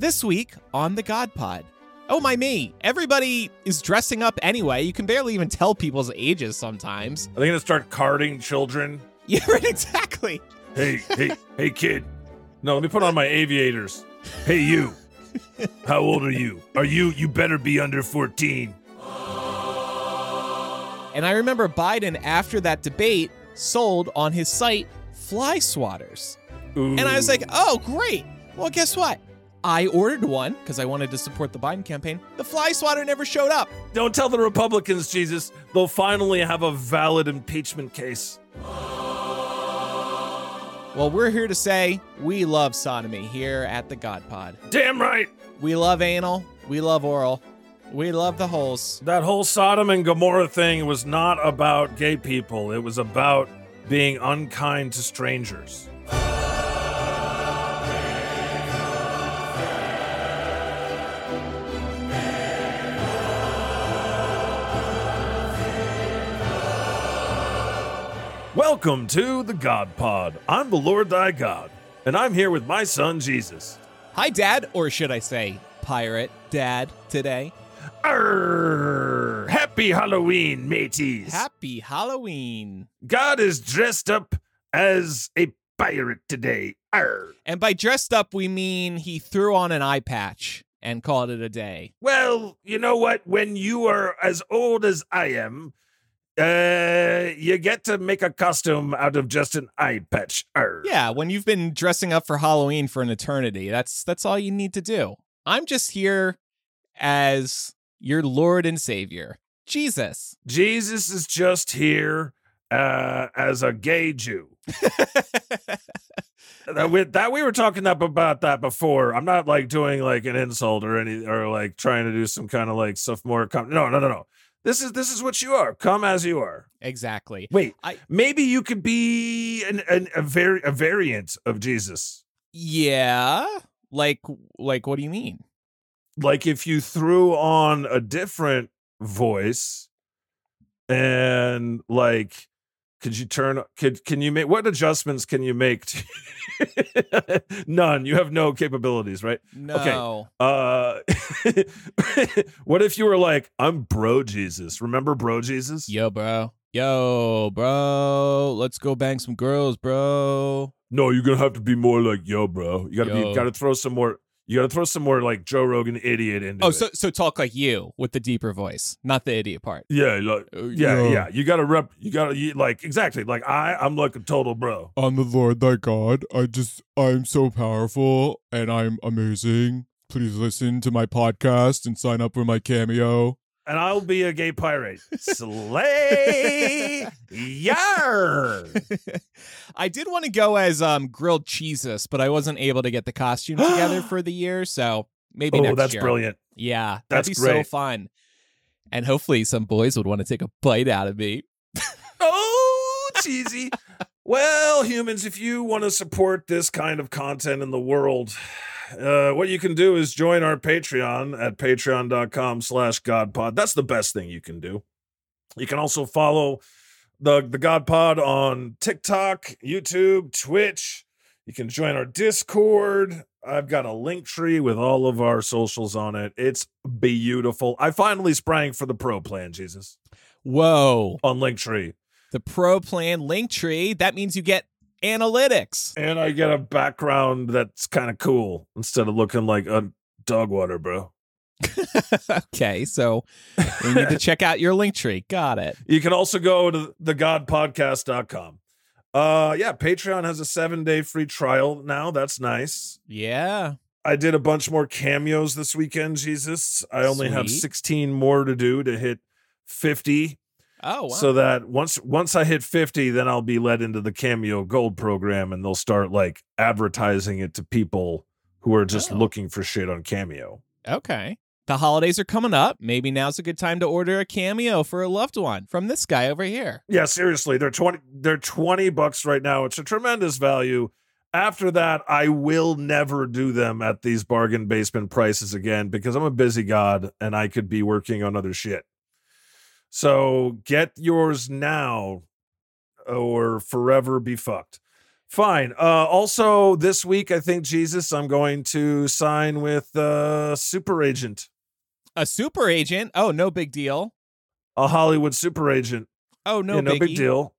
This week on the God Pod. Oh my me, everybody is dressing up anyway. You can barely even tell people's ages sometimes. Are they gonna start carding children? Yeah, right, exactly. Hey, hey, hey, kid. No, let me put on my aviators. Hey, you. How old are you? Are you? You better be under 14. And I remember Biden, after that debate, sold on his site fly swatters. Ooh. And I was like, oh, great. Well, guess what? I ordered one because I wanted to support the Biden campaign. The fly swatter never showed up. don't tell the Republicans, Jesus. They'll finally have a valid impeachment case. Well, we're here to say we love sodomy here at the God Pod. Damn right. We love anal. We love oral. We love the holes. That whole Sodom and Gomorrah thing was not about gay people. It was about being unkind to strangers. Welcome to the God Pod. I'm the Lord thy God, and I'm here with my son Jesus. Hi, Dad, or should I say pirate dad today? Arr, happy Halloween, mateys. Happy Halloween. God is dressed up as a pirate today. Arr. And by dressed up, we mean he threw on an eye patch and called it a day. Well, you know what? When you are as old as I am, uh, you get to make a costume out of just an eye patch. Arr. Yeah, when you've been dressing up for Halloween for an eternity, that's that's all you need to do. I'm just here as your Lord and Savior, Jesus. Jesus is just here uh, as a gay Jew. that we that we were talking up about that before. I'm not like doing like an insult or any or like trying to do some kind of like sophomore. Com- no, no, no, no. This is this is what you are. Come as you are. exactly. Wait, I- maybe you could be an, an a very a variant of Jesus. Yeah. Like like what do you mean? Like if you threw on a different voice and like could you turn could can you make what adjustments can you make to, none you have no capabilities right No. uh what if you were like i'm bro jesus remember bro jesus Yo, bro. Yo, bro. Let's go bang some girls, bro. no you're gonna have to be more like yo bro you gotta be Yo. you gotta throw some more you gotta throw some more like joe rogan idiot into Oh, it. so so talk like you with the deeper voice, not the idiot part. yeah like Uh, yeah yeah you gotta rep you gotta like exactly like i i'm like a total bro I'm the Lord thy God. I just, I'm so powerful and I'm amazing. Please listen to my podcast and sign up for my cameo. And I'll be a gay pirate. Slay! Yar! I did want to go as um grilled cheeses, but I wasn't able to get the costume together for the year, so maybe Oh, next that's year. brilliant. Yeah, That's that'd be so fun. And hopefully some boys would want to take a bite out of me. Oh, cheesy. well, humans, if you want to support this kind of content in the world, uh, what you can do is join our Patreon at patreon.com slash godpod. That's the best thing you can do. You can also follow the, the God Pod on TikTok, YouTube, Twitch. You can join our Discord. I've got a Linktree with all of our socials on it. It's beautiful. I finally sprang for the pro plan, Jesus, Whoa. on Linktree. The pro plan Linktree, that means you get analytics. And I get a background that's kind of cool instead of looking like a dog water, bro. okay, so we need to check out your Linktree. Got it. You can also go to thegodpodcast.com. Uh yeah, Patreon has a 7-day free trial now. That's nice. Yeah. I did a bunch more cameos this weekend, Jesus. I only have 16 more to do to hit 50. Oh, wow. So that once once I hit 50, then I'll be led into the Cameo Gold program and they'll start like advertising it to people who are just Oh. looking for shit on Cameo. okay. The holidays are coming up. Maybe now's a good time to order a cameo for a loved one from this guy over here. Yeah, seriously, they're 20 they're 20 bucks right now. It's a tremendous value. After that, I will never do them at these bargain basement prices again because I'm a busy god and I could be working on other shit. So get yours now or forever be fucked. Fine. Uh, also, this week, I think Jesus, I'm going to sign with uh, Super Agent, A super agent. Oh, no big deal. a Hollywood super agent. Oh, no, yeah, no big biggie. deal.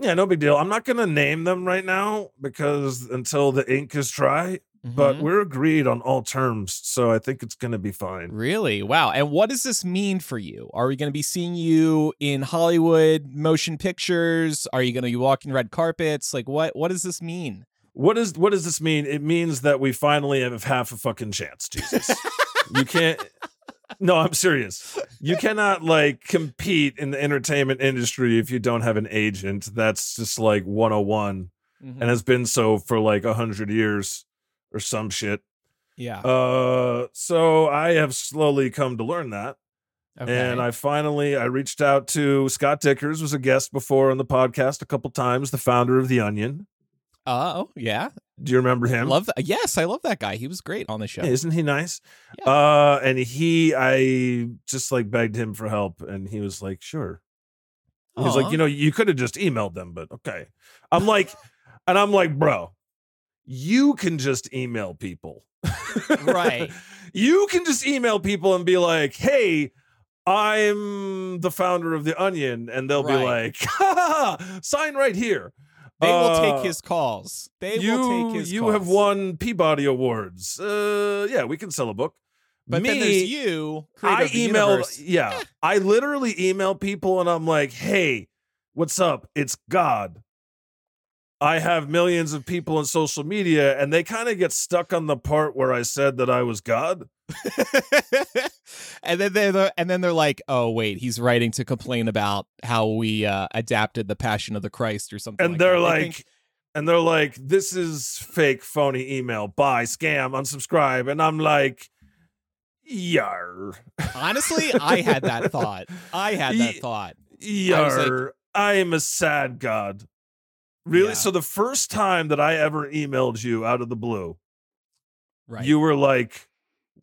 Yeah, no big deal. I'm not going to name them right now because until the ink is dry, but Mhm. we're agreed on all terms. So I think it's going to be fine. Really? Wow. And what does this mean for you? Are we going to be seeing you in Hollywood motion pictures? Are you going to be walking red carpets? Like what what does this mean? What is what does this mean? It means that we finally have half a fucking chance, Jesus. you can't No, I'm serious. You cannot like compete in the entertainment industry if you don't have an agent. That's just like 101 Mhm. and has been so for like a 100 years or some shit. yeah. Uh so I have slowly come to learn that. Okay. And I finally I reached out to Scott Dikkers was a guest before on the podcast a couple times, the founder of The Onion. Oh, yeah. Do you remember him? Love that. Yes, I love that guy. He was great on the show. Isn't he nice? Yeah. Uh, and he, I just like begged him for help, and he was like, "Sure." He's like, "You know, you could have just emailed them, but okay." I'm like, and I'm like, bro, you can just email people, Right. you can just email people and be like, "Hey." I'm the founder of the Onion, and they'll be like, "Sign right here." They will Uh, take his calls. They you will take his calls. you calls. have won Peabody Awards. Uh, yeah, we can sell a book. But Me, then there's you, I email, yeah, I literally email people and I'm like, "Hey, what's up? It's God." I have millions of people on social media, and they kind of get stuck on the part where I said that I was God. and then they're and then they're like, "Oh wait, he's writing to complain about how we uh, adapted the Passion of the Christ or something." and like they're that. They like think- and they're like this is fake phony email buy scam unsubscribe and i'm like yar honestly, I had that thought. I had that thought. yar i am a sad god really Yeah. so the first time that i ever emailed you out of the blue Right. you were like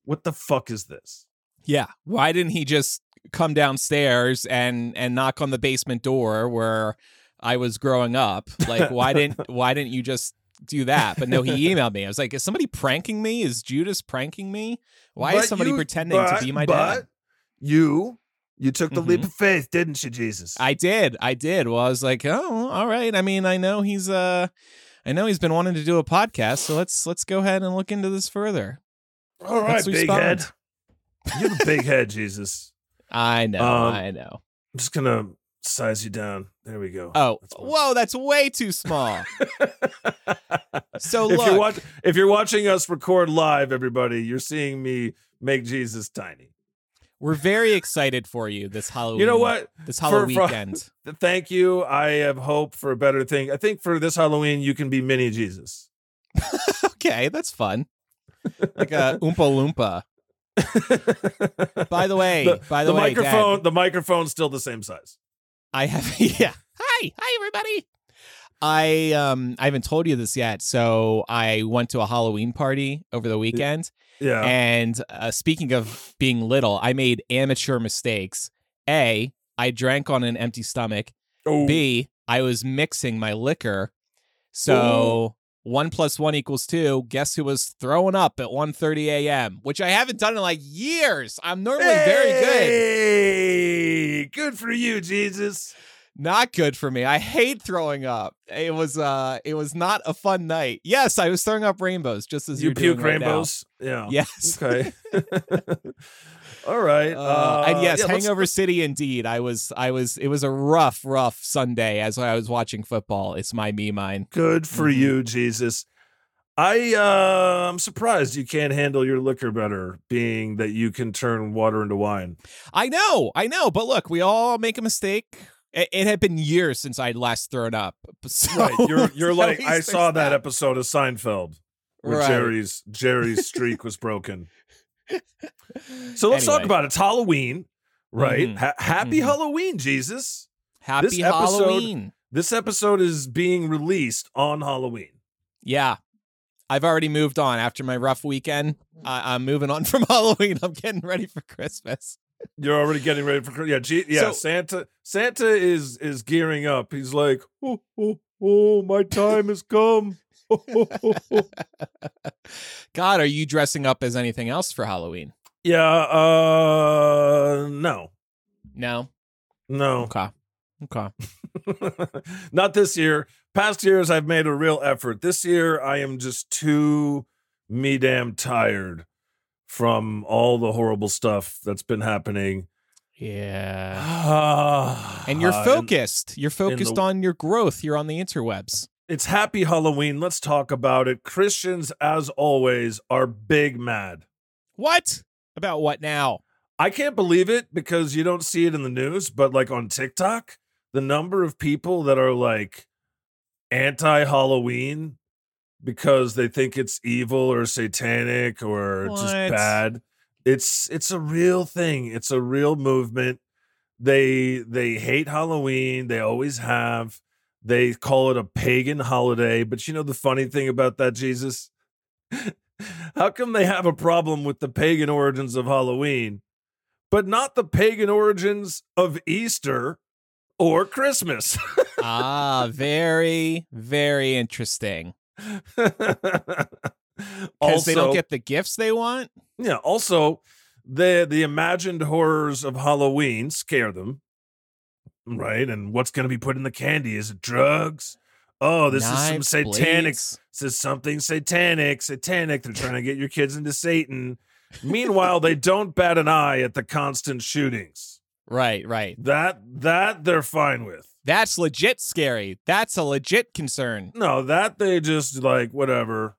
what the fuck is this yeah. Why didn't he just come downstairs and and knock on the basement door where I was growing up? Like, why didn't why didn't you just do that? But no, he emailed me. I was like, is somebody pranking me? Is Judas pranking me? Why But is somebody you- pretending but- to be my but dad? you you took the leap Mhm. of faith didn't you jesus I did. I did. Well, I was like, oh, all right. I mean, I know he's uh I know he's been wanting to do a podcast, so let's let's go ahead and look into this further. all right big respond. head you have a big head jesus I know, Um, I know. i'm just gonna size you down there we go Oh, That's whoa, that's way too small. So if look, you're watch, if you're watching us record live, everybody, you're seeing me make Jesus tiny. We're very excited for you this Halloween. You know what? This Halloween for- weekend. Thank you. I have hope for a better thing. I think for this Halloween, you can be mini Jesus. okay, that's fun. Like a Oompa Loompa. By the way, the, by the, the way, Dad, microphone, the microphone's still the same size. I have yeah. Hi, hi everybody. I um I haven't told you this yet. So I went to a Halloween party over the weekend Yeah. and uh, speaking of being little, I made amateur mistakes. A, I drank on an empty stomach. oh, B, I was mixing my liquor. So one plus one equals two. Guess who was throwing up at 1.30 a.m., which I haven't done in like years. I'm normally very good. Good for you, Jesus. Not good for me. I hate throwing up. It was uh it was not a fun night. Yes, I was throwing up rainbows just as You puke right now. rainbows. Yeah. Yes. Okay. All right. Uh, and yes, yeah, let's- Hangover City indeed. I was I was it was a rough, rough Sunday as I was watching football. It's my me mine. Good for Mhm. you, Jesus. I uh, I'm surprised you can't handle your liquor better, being that you can turn water into wine. I know, I know, but look, we all make a mistake. It, it had been years since I'd last thrown up. So, Right. You're you're like I saw there's that episode of Seinfeld where Right. Jerry's Jerry's streak was broken. So let's talk about it. It's Halloween, right? Mhm. Ha- happy Mhm. Halloween, Jesus. Happy this episode- Halloween. This episode is being released on Halloween. Yeah. I've already moved on after my rough weekend. I I'm moving on from Halloween. I'm getting ready for Christmas. You're already getting ready for yeah, G- yeah. So- Santa Santa is is gearing up. He's like, oh, oh, Oh, my time has come. God, are you dressing up as anything else for Halloween? yeah, uh no. No. No. Okay. Okay. Not this year. Past years I've made a real effort. This year I am just too me damn tired from all the horrible stuff that's been happening. Yeah. And you're Uh, focused. You're focused the- on your growth. You're on the interwebs. It's happy Halloween. Let's talk about it. Christians, as always, are big mad. What? About what now? I can't believe it because you don't see it in the news, but like on TikTok, the number of people that are like anti Halloween because they think it's evil or satanic or just bad. It's it's a real thing. It's a real movement. They they hate Halloween. They always have. They call it a pagan holiday. But you know the funny thing about that, Jesus? How come they have a problem with the pagan origins of Halloween, but not the pagan origins of Easter or Christmas? ah, very, very interesting. Because also, they don't get the gifts they want. yeah. Also, the the imagined horrors of Halloween scare them, right? And what's going to be put in the candy? Is it drugs? Oh, this is some Knives, satanic. blades. This is something satanic. Satanic. They're trying to get your kids into Satan. Meanwhile, they don't bat an eye at the constant shootings. Right, right. That that they're fine with. That's legit scary. That's a legit concern. No, that they just like whatever.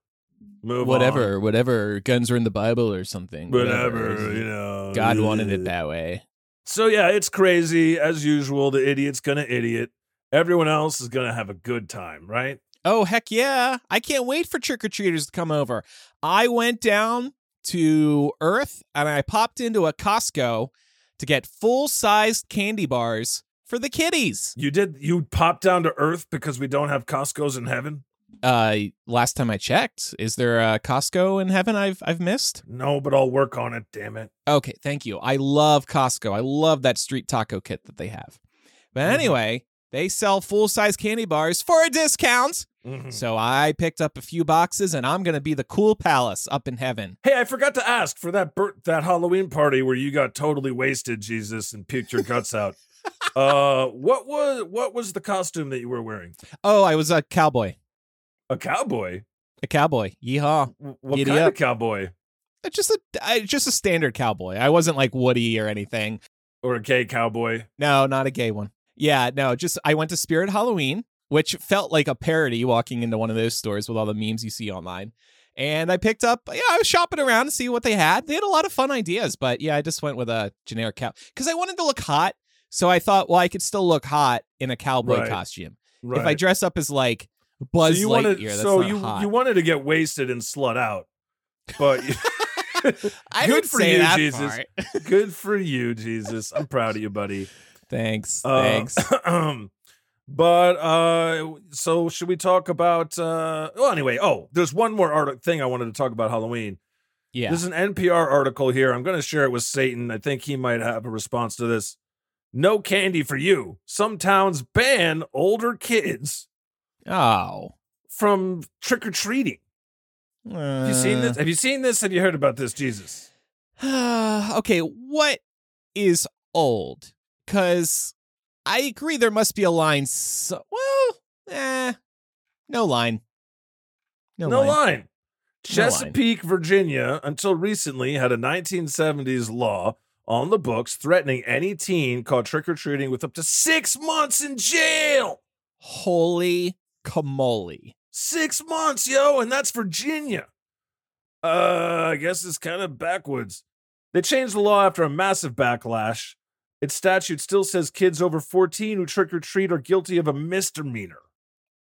Move whatever, whatever. Guns are in the Bible or something. on. Whatever, you know. God wanted it that way. So yeah, it's crazy as usual. The idiot's gonna idiot. Everyone else is gonna have a good time, right? Oh, heck yeah. I can't wait for trick or treaters to come over. I went down to Earth and I popped into a Costco to get full sized candy bars for the kiddies. You did you popped down to Earth because we don't have Costco's in heaven? Uh, last time I checked, is there a Costco in heaven I've I've missed? No, but I'll work on it, damn it. Okay, thank you. I love Costco. I love that street taco kit that they have. But Mhm. anyway, they sell full size candy bars for a discount. Mhm. So I picked up a few boxes and I'm going to be the cool palace up in heaven. Hey, I forgot to ask for that bir- that Halloween party where you got totally wasted, Jesus, and puked your guts out. Uh, what was what was the costume that you were wearing? Oh, I was a cowboy. A cowboy. A cowboy. Yeehaw. What Giddy kind up. of cowboy? Uh, Just a I, just a standard cowboy. I wasn't like Woody or anything. Or a gay cowboy? No, not a gay one. Yeah, no, just I went to Spirit Halloween, which felt like a parody walking into one of those stores with all the memes you see online. And I picked up, yeah, I was shopping around to see what they had. They had a lot of fun ideas, but yeah, I just went with a generic cow because I wanted to look hot. So I thought, well, I could still look hot in a cowboy Right. costume. Right. If I dress up as like Buzz so you Lightyear, wanted, that's so you hot. you wanted to get wasted and slut out, but I good for you, Jesus. good for you, Jesus. I'm proud of you, buddy. Thanks. Uh, Thanks. but uh, so should we talk about? Uh, well, anyway. Oh, there's one more art- thing I wanted to talk about Halloween. Yeah. There's an NPR article here. I'm going to share it with Satan. I think he might have a response to this. No candy for you. Some towns ban older kids oh. from trick or treating. Have you seen Uh, this? Have you seen this? Have you heard about this, Jesus? okay, what is old? Because I agree there must be a line. So, well, eh, no line. No, No, line. line. Chesapeake, Virginia, until recently had a 1970s law on the books threatening any teen caught trick or treating with up to six months in jail. Holy camole. Six months, yo, and that's Virginia. Uh, I guess it's kind of backwards. They changed the law after a massive backlash. Its statute still says kids over 14 who trick or treat are guilty of a misdemeanor.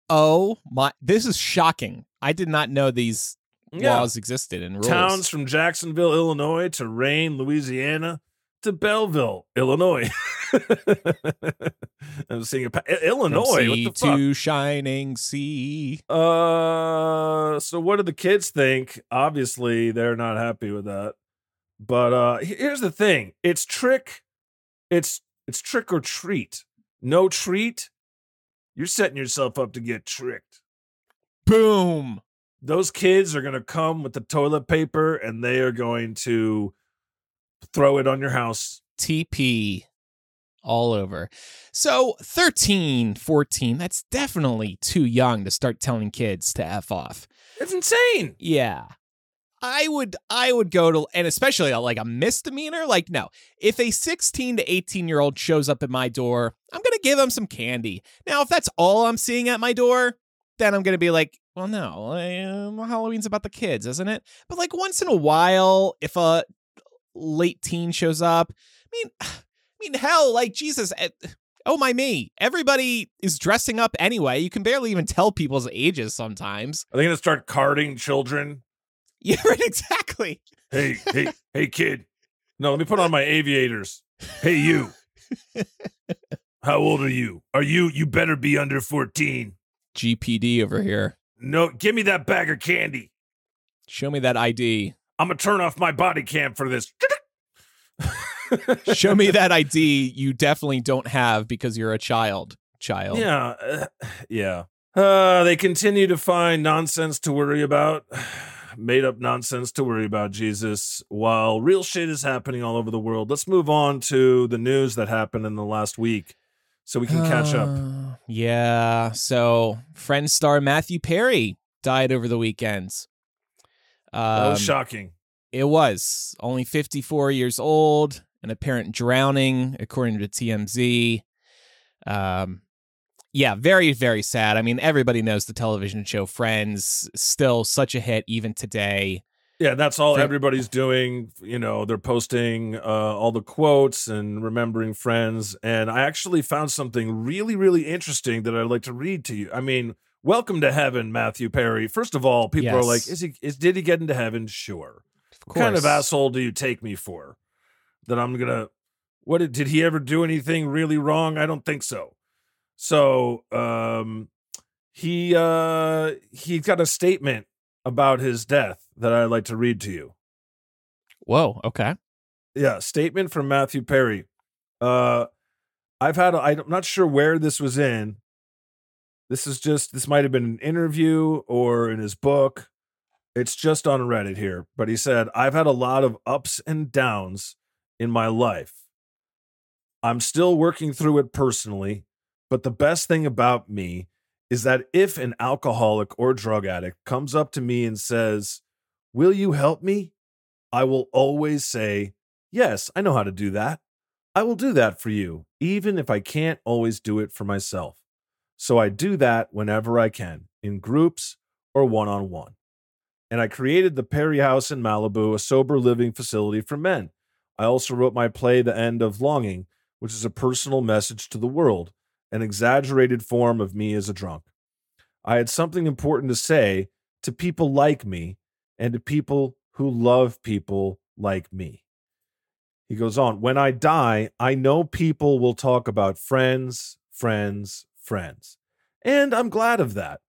Oh my! This is shocking. I did not know these Yeah. laws existed and rules. Towns from Jacksonville, Illinois to Rayne, Louisiana to Belleville, Illinois. I'm seeing a pa- Illinois. What sea to shining sea. Uh, so what do the kids think? Obviously, they're not happy with that. But uh here's the thing: it's trick, it's it's trick or treat. No treat you're setting yourself up to get tricked. Boom. Those kids are going to come with the toilet paper and they are going to throw it on your house. TP all over. So 13, 14, that's definitely too young to start telling kids to F off. It's insane. Yeah. I would I would go to and especially a, like a misdemeanor like no. If a 16 to 18 year old shows up at my door, I'm going to give them some candy. Now if that's all I'm seeing at my door, then I'm going to be like, well no, um, Halloween's about the kids, isn't it? But like once in a while if a late teen shows up, I mean I mean hell like Jesus eh, Oh my me. Everybody is dressing up anyway. You can barely even tell people's ages sometimes. Are they to start carding children? Yeah, right, exactly. Hey, hey, hey, kid. No, let me put on my aviators. Hey, you. How old are you? Are you, you better be under 14. GPD over here. No, give me that bag of candy. Show me that ID. I'm to turn off my body cam for this. Show me that ID you definitely don't have because you're a child. Child. Yeah. Uh, yeah. Uh, they continue to find nonsense to worry about, made up nonsense to worry about, Jesus, while real shit is happening all over the world. Let's move on to the news that happened in the last week so we can catch up. Uh, Yeah. So, friend star Matthew Perry died over the weekends. That was Um, shocking. It was only 54 years old, an apparent drowning, according to TMZ. Um, yeah, very, very sad. I mean, everybody knows the television show Friends, still such a hit even today. Yeah, that's all everybody's doing. You know, they're posting uh, all the quotes and remembering friends. And I actually found something really, really interesting that I'd like to read to you. I mean, welcome to heaven, Matthew Perry. First of all, people are like, "Is he? Is did he get into heaven? Sure. Of What kind of asshole do you take me for? That I'm gonna? What did, did he ever do anything really wrong? I don't think so. So, um, he uh he got a statement about his death that I'd like to read to you. Whoa, okay. Yeah, statement from Matthew Perry. Uh, I've had a, I'm not sure where this was in. This is just this might have been an interview or in his book. It's just on Reddit here, but he said, "I've had a lot of ups and downs in my life. I'm still working through it personally, but the best thing about me is that if an alcoholic or drug addict comes up to me and says, "Will you help me?" I will always say, Yes, I know how to do that. I will do that for you, even if I can't always do it for myself. So I do that whenever I can, in groups or one on one. And I created the Perry House in Malibu, a sober living facility for men. I also wrote my play, The End of Longing, which is a personal message to the world, an exaggerated form of me as a drunk. I had something important to say to people like me and to people who love people like me. He goes on, when I die, I know people will talk about friends, friends, friends. And I'm glad of that.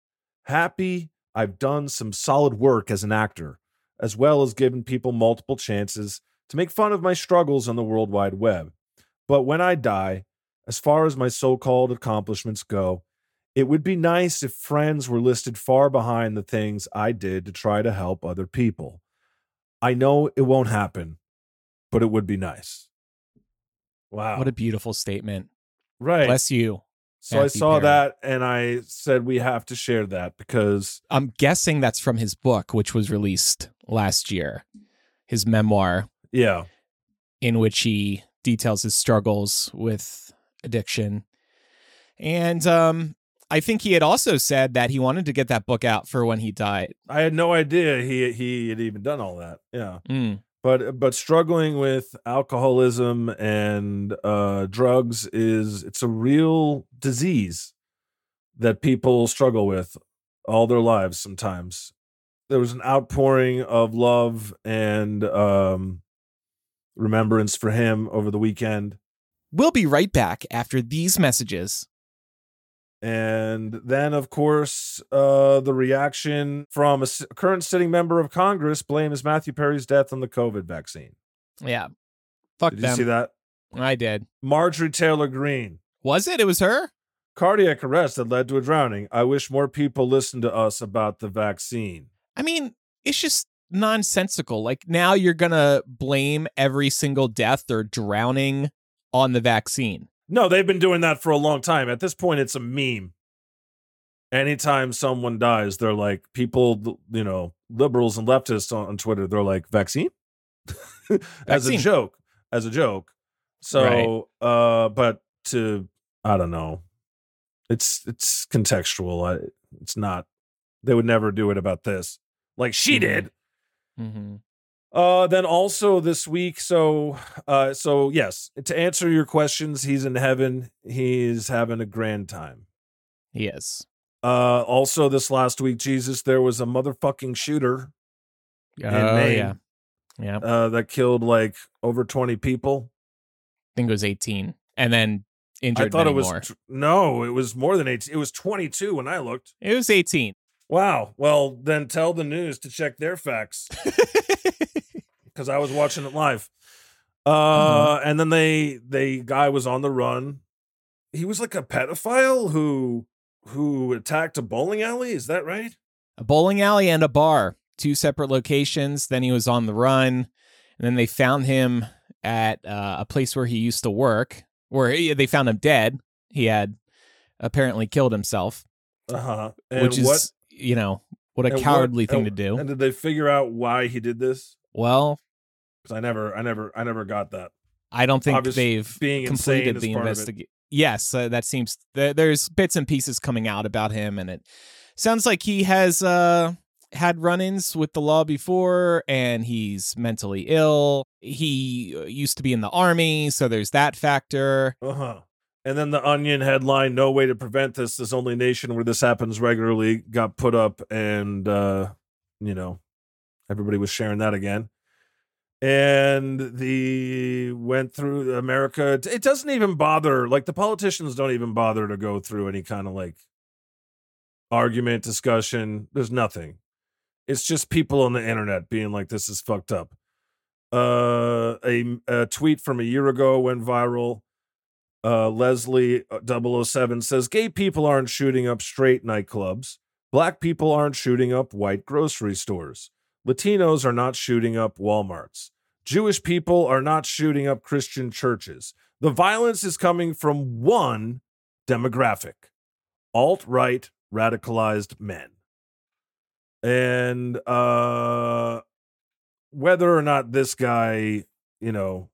Happy I've done some solid work as an actor, as well as given people multiple chances to make fun of my struggles on the World Wide Web. But when I die, as far as my so called accomplishments go, it would be nice if friends were listed far behind the things I did to try to help other people. I know it won't happen, but it would be nice. Wow. What a beautiful statement. right. Bless you. so I saw that and I said we have to share that because I'm guessing that's from his book, which was released last year, his memoir, yeah. in which he details his struggles with addiction. And um, I think he had also said that he wanted to get that book out for when he died. I had no idea he he had even done all that. Yeah. Mm. But but struggling with alcoholism and uh drugs is it's a real disease that people struggle with all their lives sometimes. There was an outpouring of love and um remembrance for him over the weekend. We'll be right back after these messages. And then, of course, uh, the reaction from a s- current sitting member of Congress blames Matthew Perry's death on the COVID vaccine. Yeah. Fuck them. Did you see that? I did. Marjorie Taylor Greene Was it? It was her? Cardiac arrest that led to a drowning. I wish more people listened to us about the vaccine. I mean, it's just nonsensical. Like now you're gonna blame every single death or drowning on the vaccine. No, they've been doing that for a long time. At this point, it's a meme. Anytime someone dies, they're like, people, you know, liberals and leftists on, on Twitter, they're like, vaccine? as a joke. As a joke. So, uh, but to, I don't know. It's it's contextual. I, it's not. They would never do it about this, like she Mhm. did. Mm-hmm. Uh, then also this week, so uh, so yes, to answer your questions, he's in heaven. He's having a grand time. Yes. Uh, also this last week, Jesus, there was a motherfucking shooter Oh Maine. yeah. Yeah. Uh that killed like over twenty people. I think it was 18. And then injured I thought it was more. no, it was more than eighteen. It was twenty two when I looked. It was 18. Wow. Well, then tell the news to check their facts because I was watching it live. Uh, Mm-hmm. and then they they guy was on the run. He was like a pedophile who who attacked a bowling alley. Is that right? a bowling alley and a bar, two separate locations. Then he was on the run, and then they found him at uh, a place where he used to work, where he, they found him dead. He had apparently killed himself, Uh huh. Which is what? You know what a and what- cowardly thing and- to do. And did they figure out why he did this? well, Because I never, I never, I never got that. I don't think Obviously, they've being completed the part of it. investigation. Yes, uh, that seems there, there's bits and pieces coming out about him, and it sounds like he has uh, had run-ins with the law before, and he's mentally ill. He uh, used to be in the army, so there's that factor. Uh huh. And then the Onion headline: "No way to prevent this. This only nation where this happens regularly." Got put up, and uh, you know, everybody was sharing that again. And the went through America. It doesn't even bother. Like the politicians don't even bother to go through any kind of like argument discussion. There's nothing. It's just people on the internet being like, "This is fucked up." Uh, a, a tweet from a year ago went viral uh, Leslie uh, 007 says gay people aren't shooting up straight nightclubs. Black people aren't shooting up white grocery stores. Latinos are not shooting up Walmarts. Jewish people are not shooting up Christian churches. The violence is coming from one demographic alt right radicalized men. And uh, whether or not this guy, you know,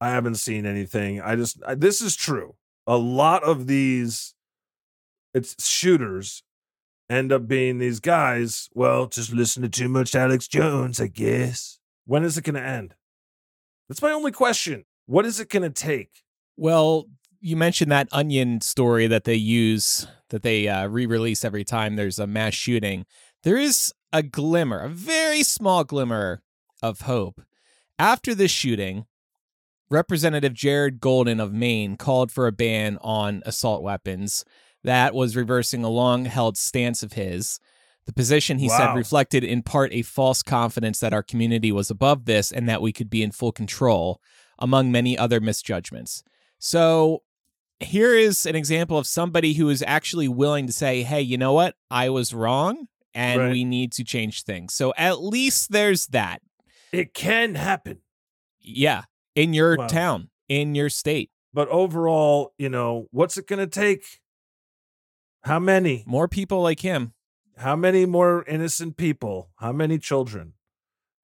I haven't seen anything. I just I, this is true. A lot of these it's shooters end up being these guys. Well, just listen to too much Alex Jones, I guess. When is it going to end? That's my only question. What is it going to take? Well, you mentioned that onion story that they use that they uh, re-release every time there's a mass shooting. There is a glimmer, a very small glimmer of hope. After this shooting, Representative Jared Golden of Maine called for a ban on assault weapons. That was reversing a long held stance of his. The position, he said, reflected in part a false confidence that our community was above this and that we could be in full control, among many other misjudgments. So here is an example of somebody who is actually willing to say, hey, you know what? I was wrong and Right. we need to change things. So at least there's that. It can happen. Yeah. In your Wow. town, in your state. But overall, you know, what's it going to take? How many? More people like him. How many more innocent people? How many children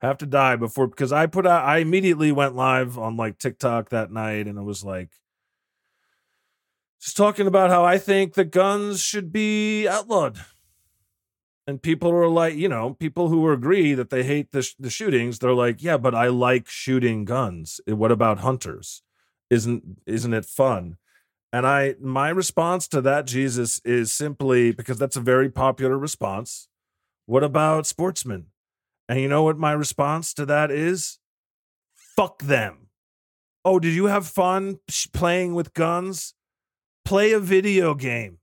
have to die before? Because I put out, I immediately went live on like TikTok that night and it was like, just talking about how I think that guns should be outlawed. And people are like, you know, people who agree that they hate the, sh- the shootings, they're like, yeah, but I like shooting guns. Eh, What about hunters? Isn't isn't it fun? And I my response to that Jesus is simply because that's a very popular response. What about sportsmen? And you know what my response to that is? Fuck them. Oh, did you have fun playing with guns? Play a video game.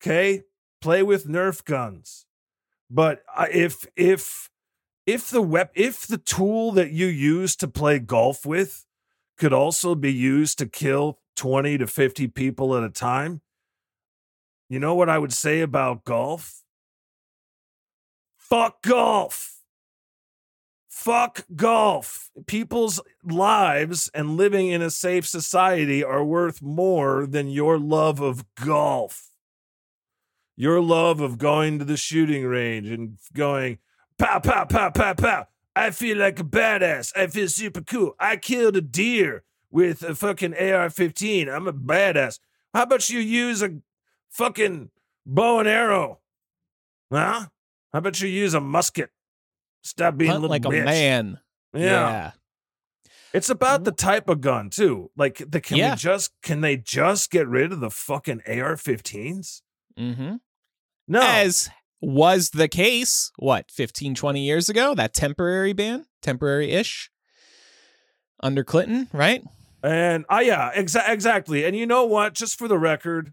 Okay? Play with Nerf guns. But uh, if if if the wep- if the tool that you use to play golf with could also be used to kill 20 to 50 people at a time, you know what I would say about golf? Fuck golf. Fuck golf. People's lives and living in a safe society are worth more than your love of golf. Your love of going to the shooting range and going, pow, pow, pow, pow, pow. I feel like a badass. I feel super cool. I killed a deer with a fucking AR 15. I'm a badass. How about you use a fucking bow and arrow? Huh? How about you use a musket? Stop being a little like a bitch. man. Yeah. It's about the type of gun too. Like the can Yeah. we just can they just get rid of the fucking AR-15s? Mm-hmm. No. As was the case, what, 15, 20 years ago? That temporary ban? Temporary ish? Under Clinton, right? And uh, yeah, exa- exactly. And you know what? Just for the record,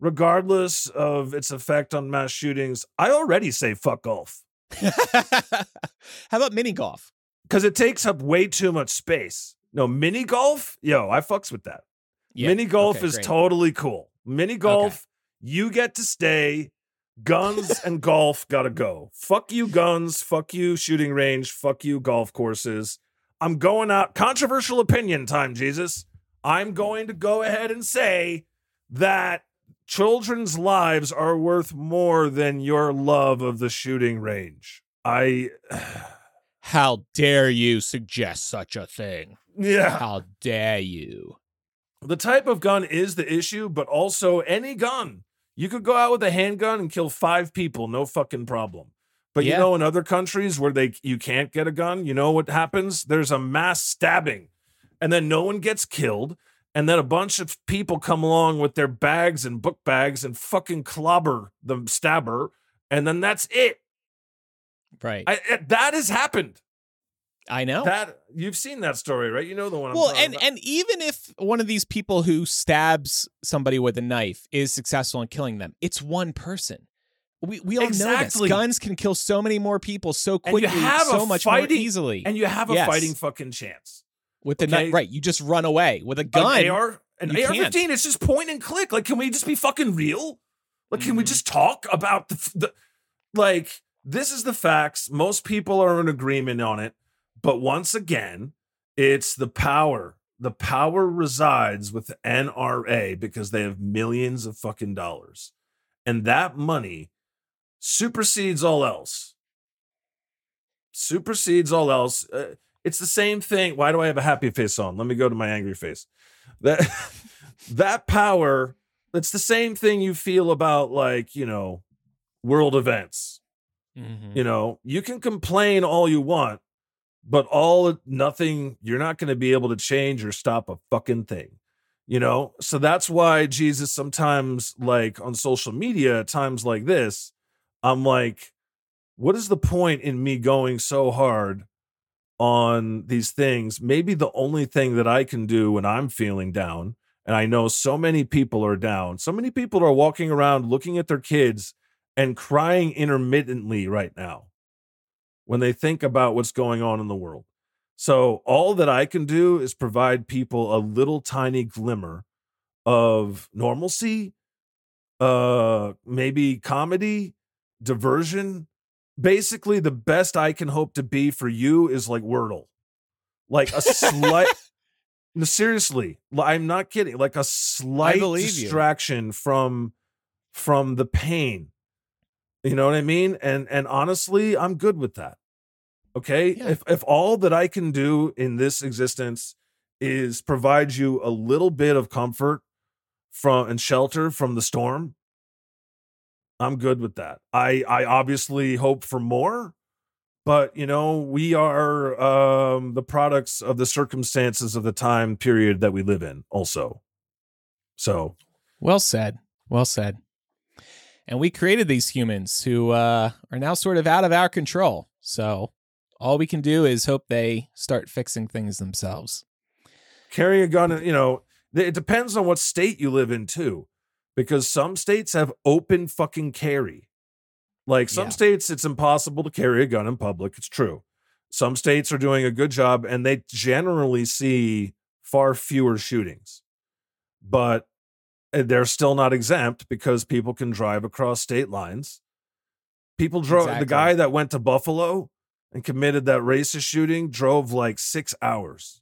regardless of its effect on mass shootings, I already say fuck golf How about mini golf? because it takes up way too much space. No, mini golf, yo, I fucks with that. Yeah. Mini golf okay, is great. totally cool. Mini golf, you get to stay. Guns and golf gotta go. Fuck you, guns. Fuck you, shooting range. Fuck you, golf courses. I'm going out. Controversial opinion time, Jesus. I'm going to go ahead and say that children's lives are worth more than your love of the shooting range. I, How dare you suggest such a thing? yeah. How dare you? The type of gun is the issue, but also any gun. You could go out with a handgun and kill five people, no fucking problem. But Yeah. you know, in other countries where they you can't get a gun, you know what happens? There's a mass stabbing, and then no one gets killed, and then a bunch of people come along with their bags and book bags and fucking clobber the stabber, and then that's it. Right. I, I- that has happened. I know. That you've seen that story, right? You know the one. I'm well, and about. and even if one of these people who stabs somebody with a knife is successful in killing them, it's one person. We we all know Exactly. this. Guns can kill so many more people so quickly, so much fighting- more easily. and you have a Yes. fighting fucking chance. with the okay. knife, right? You just run away with a gun. An AR, an AR-15. It's just point and click. Like, can we just be fucking real? Like, can we Mhm. just talk about the, the like? This is the facts. Most people are in agreement on it, but once again, it's the power. The power resides with the NRA because they have millions of fucking dollars, and that money supersedes all else. Supersedes all else. Uh, it's the same thing. Why do I have a happy face on? Let me go to my angry face. That that power, it's the same thing you feel about like, you know, world events. Mhm. You know, you can complain all you want, but all nothing, you're not going to be able to change or stop a fucking thing. You know? So that's why Jesus sometimes like on social media at times like this, I'm like what is the point in me going so hard on these things? Maybe the only thing that I can do when I'm feeling down, and I know so many people are down, so many people are walking around looking at their kids and crying intermittently right now when they think about what's going on in the world. So, all that I can do is provide people a little tiny glimmer of normalcy, uh, maybe comedy, diversion, basically the best I can hope to be for you is like Wordle. Like a slight No, seriously, I'm not kidding. Like a slight distraction from from the pain. You know what I mean? And and honestly, I'm good with that. Okay? Yeah. If if all that I can do in this existence is provide you a little bit of comfort from and shelter from the storm, I'm good with that. I I obviously hope for more, but you know, we are um the products of the circumstances of the time period that we live in also. So, Well said. Well said. And we created these humans who uh, are now sort of out of our control. So all we can do is hope they start fixing things themselves. carry a gun, you know, it depends on what state you live in too because some states have open fucking carry. Like some Yeah. states it's impossible to carry a gun in public, it's true. Some states are doing a good job and they generally see far fewer shootings. But Uh, they're still not exempt because people can drive across state lines. People drove the guy that went to Buffalo and committed that racist shooting drove like six hours.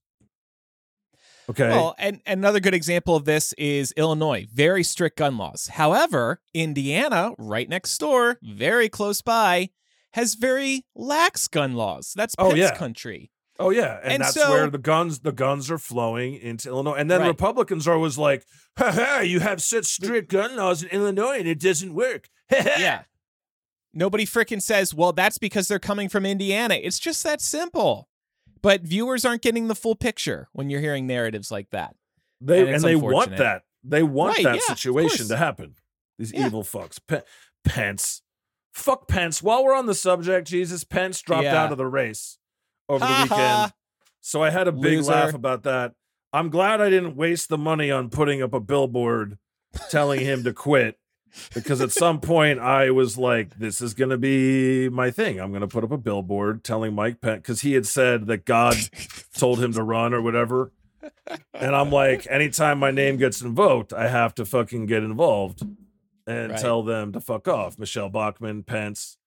Okay. Well, and, another good example of this is Illinois, very strict gun laws. However, Indiana, right next door, very close by, has very lax gun laws. That's Oh, Pence yeah. country. Oh yeah, and, And that's so- where the guns the guns are flowing into Illinois. And then Right. Republicans are always like, "Ha ha, you have such strict gun laws in Illinois and it doesn't work." Yeah. Nobody frickin' says, well, that's because they're coming from Indiana. It's just that simple. But viewers aren't getting the full picture when you're hearing narratives like that. They And and, they want that. They want Right, that yeah, situation to happen. These Yeah. evil fucks. Pe- Pence. Fuck Pence. While we're on the subject, Jesus, Pence dropped Yeah. out of the race over the weekend. So I had a big Loser. laugh about that. I'm glad I didn't waste the money on putting up a billboard telling him to quit because at some point I was like, this is going to be my thing. I'm going to put up a billboard telling Mike Pence because he had said that God told him to run or whatever. And I'm like, anytime my name gets invoked, I have to fucking get involved and Right. tell them to fuck off. Michele Bachmann, Pence,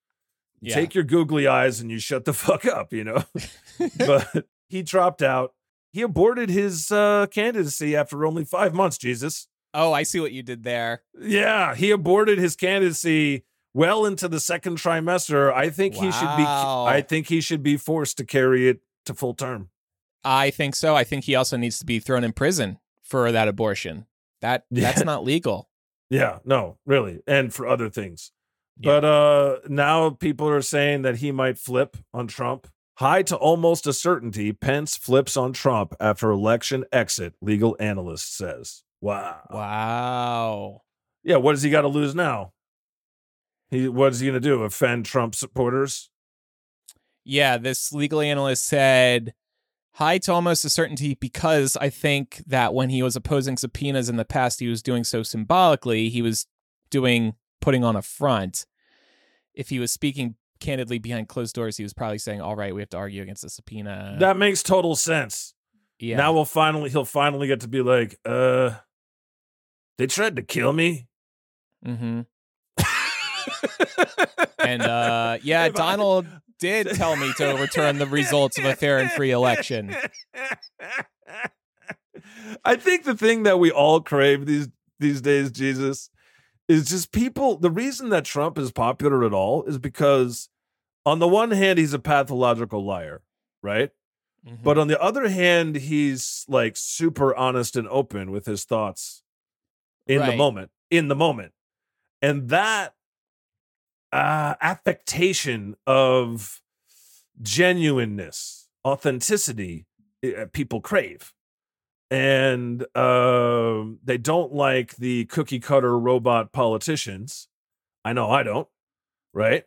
Yeah. take your googly eyes and you shut the fuck up, you know? but he dropped out. He aborted his uh, candidacy after only five months, Jesus. Oh, I see what you did there. Yeah, he aborted his candidacy well into the second trimester. I think he should be I think he should be forced to carry it to full term. I think so. I think he also needs to be thrown in prison for that abortion. That Yeah. that's not legal. Yeah, no, really. And for other things. Yeah. But uh now people are saying that he might flip on Trump. High to almost a certainty, Pence flips on Trump after election exit, legal analyst says. Wow. Wow. Yeah, what does he got to lose now? He what is he going to do? Offend Trump supporters? Yeah, this legal analyst said high to almost a certainty because I think that when he was opposing subpoenas in the past, he was doing so symbolically. He was doing putting on a front. If he was speaking candidly behind closed doors, he was probably saying, "All right, we have to argue against the subpoena." that makes total sense. yeah, Now we'll finally he'll finally get to be like, uh they tried to kill me. hmm and uh, yeah, If I- Donald did tell me to overturn the results of a fair and free election. I think the thing that we all crave these these days, Jesus, is just people. The reason that Trump is popular at all is because, on the one hand, he's a pathological liar, right? Mhm. But on the other hand, he's like super honest and open with his thoughts in the moment, in the moment. And that uh, affectation of genuineness, authenticity, uh, people crave. And um, they don't like the cookie cutter robot politicians. I know I don't, right?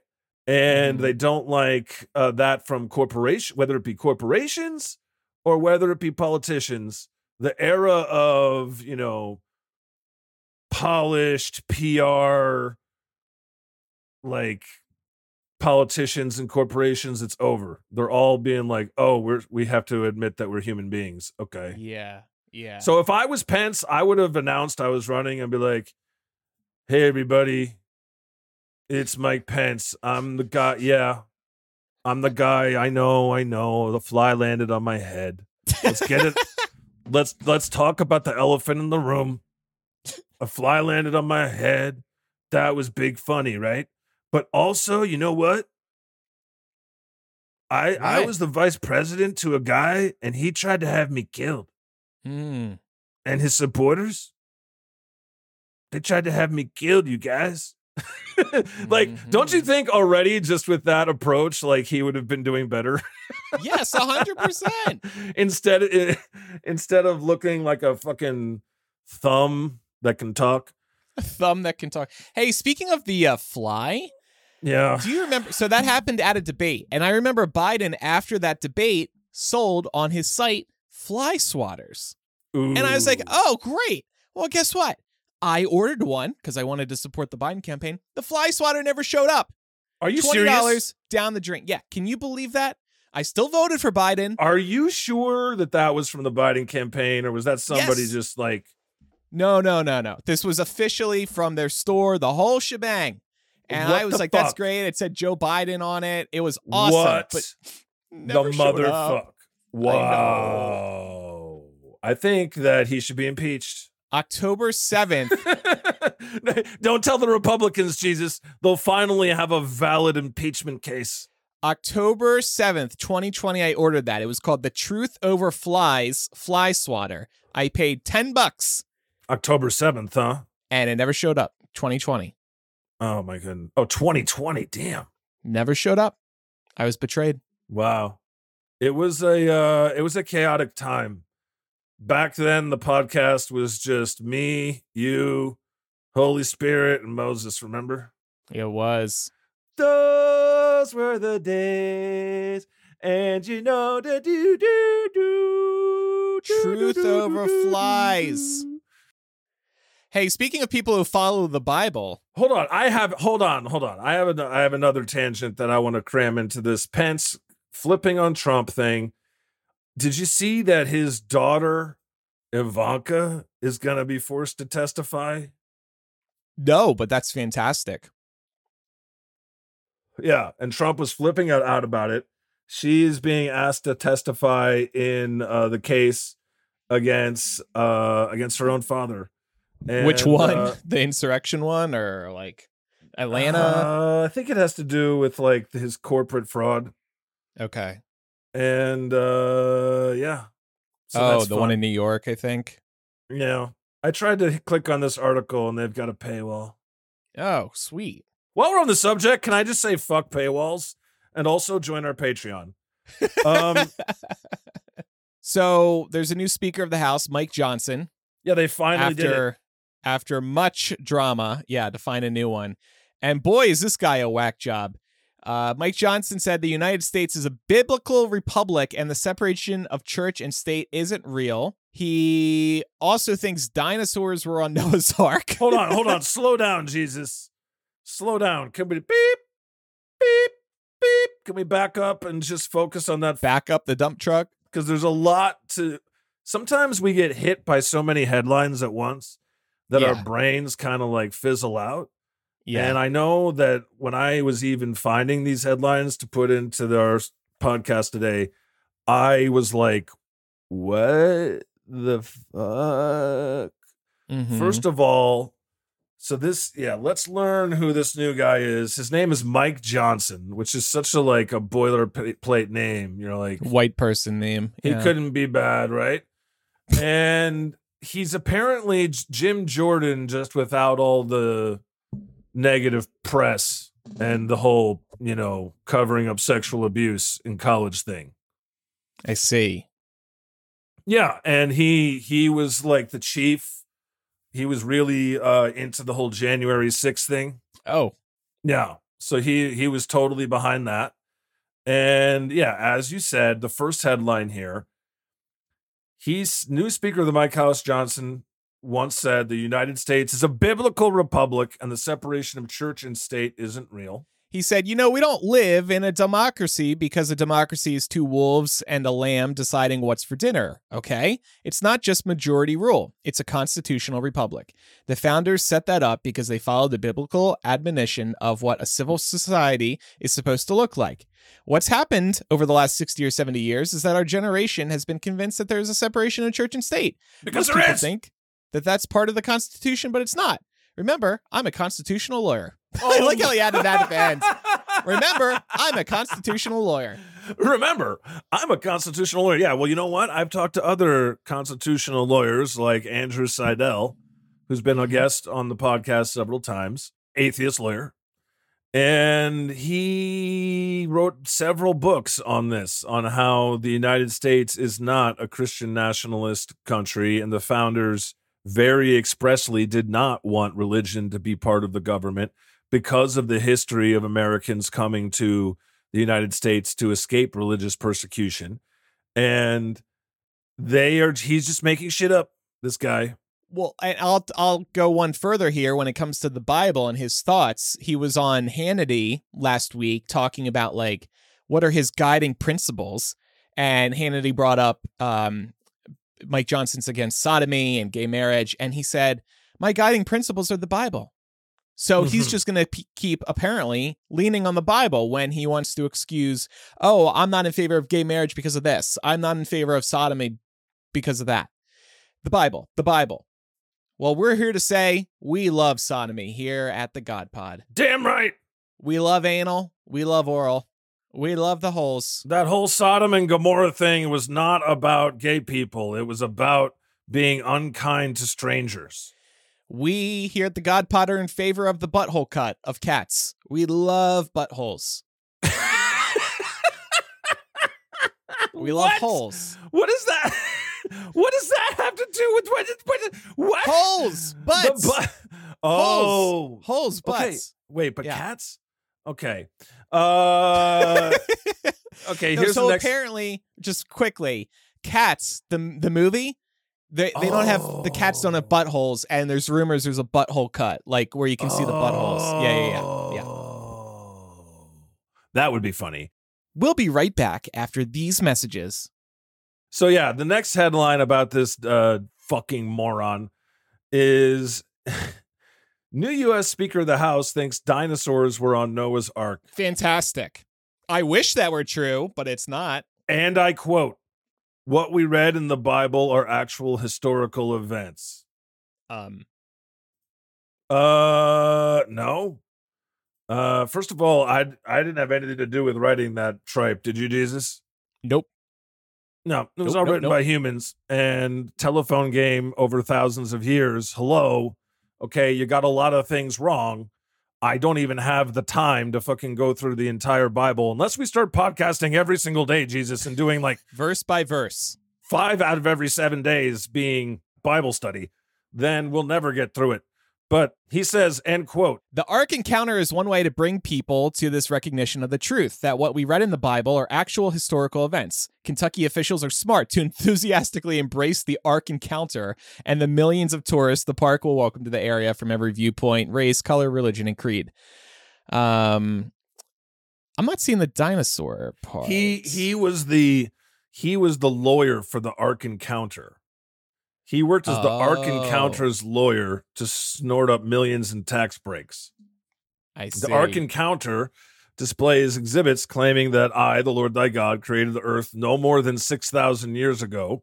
And they don't like uh, that from corporation, whether it be corporations or whether it be politicians. The era of you know polished PR, like politicians and corporations, it's over. They're all being like, "Oh, we're we have to admit that we're human beings." Okay. yeah, yeah. So if I was Pence, I would have announced I was running and be like, "Hey, everybody, it's Mike Pence. I'm the guy. Yeah, I'm the guy. I know. I know. The fly landed on my head. Let's get it. let's let's talk about the elephant in the room. A fly landed on my head. That was big funny, right? But also, you know what? I I was the vice president to a guy, and he tried to have me killed Hmm. and his supporters they tried to have me killed you guys like don't you Mhm. think already just with that approach like he would have been doing better Yes, a hundred percent. instead instead of looking like a fucking thumb that can talk A thumb that can talk. Hey, speaking of the uh, fly, yeah do you remember? So that happened at a debate, and I remember Biden after that debate sold on his site fly swatters, Ooh. and I was like, oh great. Well, guess what? I ordered one because I wanted to support the Biden campaign. The fly swatter never showed up. are you Twenty serious dollars down the drain. Yeah, can you believe that? I still voted for Biden. are you sure that that was from the biden campaign or was that somebody Yes. just like No, no, no, no. This was officially from their store, the whole shebang. And What I was like, that's great. It said Joe Biden on it. It was awesome. what But the never showed up. motherfuck? Wow. I think that he should be impeached. October 7th. Don't tell the Republicans, Jesus. They'll finally have a valid impeachment case. October 7th, 2020, I ordered that. It was called The Truth Over Flies Fly Swatter. I paid 10 bucks October 7th, huh? and it never showed up. 2020. Oh my goodness. Oh, 2020. Damn. Never showed up. I was betrayed. Wow. It was a uh it was a chaotic time. Back then the podcast was just me, you, Holy Spirit, and Moses, remember? It was. Those were the days. And you know the do do do Truth over flies. Hey, speaking of people who follow the Bible, Hold on, I have. Hold on, hold on. I have. An, I have another tangent that I want to cram into this Pence flipping on Trump thing. Did you see that his daughter Ivanka is going to be forced to testify? no, but that's fantastic. Yeah, and Trump was flipping out, out about it. She is being asked to testify in uh, the case against uh, against her own father. Which one? uh, the insurrection one or like Atlanta? Uh, I think it has to do with like his corporate fraud. okay. and uh yeah So oh, that's the one in New York, I think. yeah i tried to click on this article and they've got a paywall Oh, sweet. while we're on the subject can i just say fuck paywalls and also join our patreon um so there's a new Speaker of the House, Mike Johnson. yeah they finally did it after after much drama, yeah, to find a new one. And boy, is this guy a whack job. Uh, Mike Johnson said the United States is a biblical republic and the separation of church and state isn't real. He also thinks dinosaurs were on Noah's Ark. hold on hold on slow down jesus slow down can we beep beep beep can we back up and just focus on that Back up the dump truck. because there's a lot to sometimes we get hit by so many headlines at once that our brains kind of like fizzle out Yeah. and i know that when i was even finding these headlines to put into the- our podcast today i was like what the fuck Mhm. first of all so this yeah let's learn who this new guy is his name is mike johnson which is such a like a boilerplate name you're like white person name. he Yeah. couldn't be bad, right? and he's apparently Jim Jordan just without all the negative press and the whole, you know, covering up sexual abuse in college thing. I see. Yeah, and he he was like the chief. He was really uh into the whole January 6th thing. Oh, Yeah. So he he was totally behind that. And yeah, as you said, the first headline here, he's new speaker of the Mike House Johnson once said the United States is a biblical republic and the separation of church and state isn't real. He said, You know, we don't live in a democracy because a democracy is two wolves and a lamb deciding what's for dinner, okay? It's not just majority rule, it's a constitutional republic. The founders set that up because they followed the biblical admonition of what a civil society is supposed to look like. What's happened over the last 60 or 70 years is that our generation has been convinced that there's a separation of church and state. Because Most there people is. think that that's part of the Constitution, but it's not. Remember, I'm a constitutional lawyer. Oh. I like how he added that at the end. Remember, I'm a constitutional lawyer. Remember, I'm a constitutional lawyer. Yeah, well, you know what? I've talked to other constitutional lawyers like Andrew Seidel, who's been a mm-hmm. guest on the podcast several times, atheist lawyer. And he wrote several books on this, on how the United States is not a Christian nationalist country, and the founders very expressly did not want religion to be part of the government because of the history of Americans coming to the United States to escape religious persecution. And they are he's just making shit up, this guy. Well, I'll I'll go one further here when it comes to the Bible and his thoughts. He was on Hannity last week talking about like what are his guiding principles, and Hannity brought up um, Mike Johnson's against sodomy and gay marriage, and he said, "My guiding principles are the Bible." So he's Mhm. just going to p- keep apparently leaning on the Bible when he wants to excuse, "Oh, I'm not in favor of gay marriage because of this. I'm not in favor of sodomy because of that." The Bible, the Bible. Well, we're here to say we love sodomy here at the God Pod. Damn right. We love anal. We love oral. We love the holes. That whole Sodom and Gomorrah thing was not about gay people. It was about being unkind to strangers. We here at the God Pod are in favor of the butthole cut of cats. We love buttholes. We love What? holes. What is that? what does that have to do with what? What? what? Holes, butts, bu- oh, holes, Okay. butts. wait, but Yeah. cats? Okay. Uh, okay. No, Here's so the next. apparently, just quickly, cats the the movie. They, they don't have the cats don't have Oh. buttholes, and there's rumors there's a butthole cut, like where you can see the buttholes. Yeah, yeah, yeah, yeah. Oh. That would be funny. We'll be right back after these messages. So yeah, the next headline about this uh, fucking moron is new U.S. Speaker of the House thinks dinosaurs were on Noah's Ark, Fantastic. I wish that were true, but it's not. and I quote: "What we read in the Bible are actual historical events." Um, Uh, no. Uh, first of all, I I didn't have anything to do with writing that tripe. Did you, Jesus? nope. No, it was Nope, all nope, written nope. by humans and telephone game over thousands of years. Hello. Okay, you got a lot of things wrong. I don't even have the time to fucking go through the entire Bible unless we start podcasting every single day, Jesus, and doing like Verse by verse. five out of every seven days being Bible study. Then we'll never get through it. But he says, end quote, The Ark encounter is one way to bring people to this recognition of the truth that what we read in the Bible are actual historical events. Kentucky officials are smart to enthusiastically embrace the Ark encounter and the millions of tourists the park will welcome to the area from every viewpoint, race, color, religion, and creed. Um, I'm not seeing the dinosaur part. he he was the he was the lawyer for the Ark Encounter. He worked as the Ark Oh. Encounter's lawyer to snort up millions in tax breaks. I see. The Ark Encounter displays exhibits claiming that I, the Lord thy God, created the earth no more than 6,000 years ago,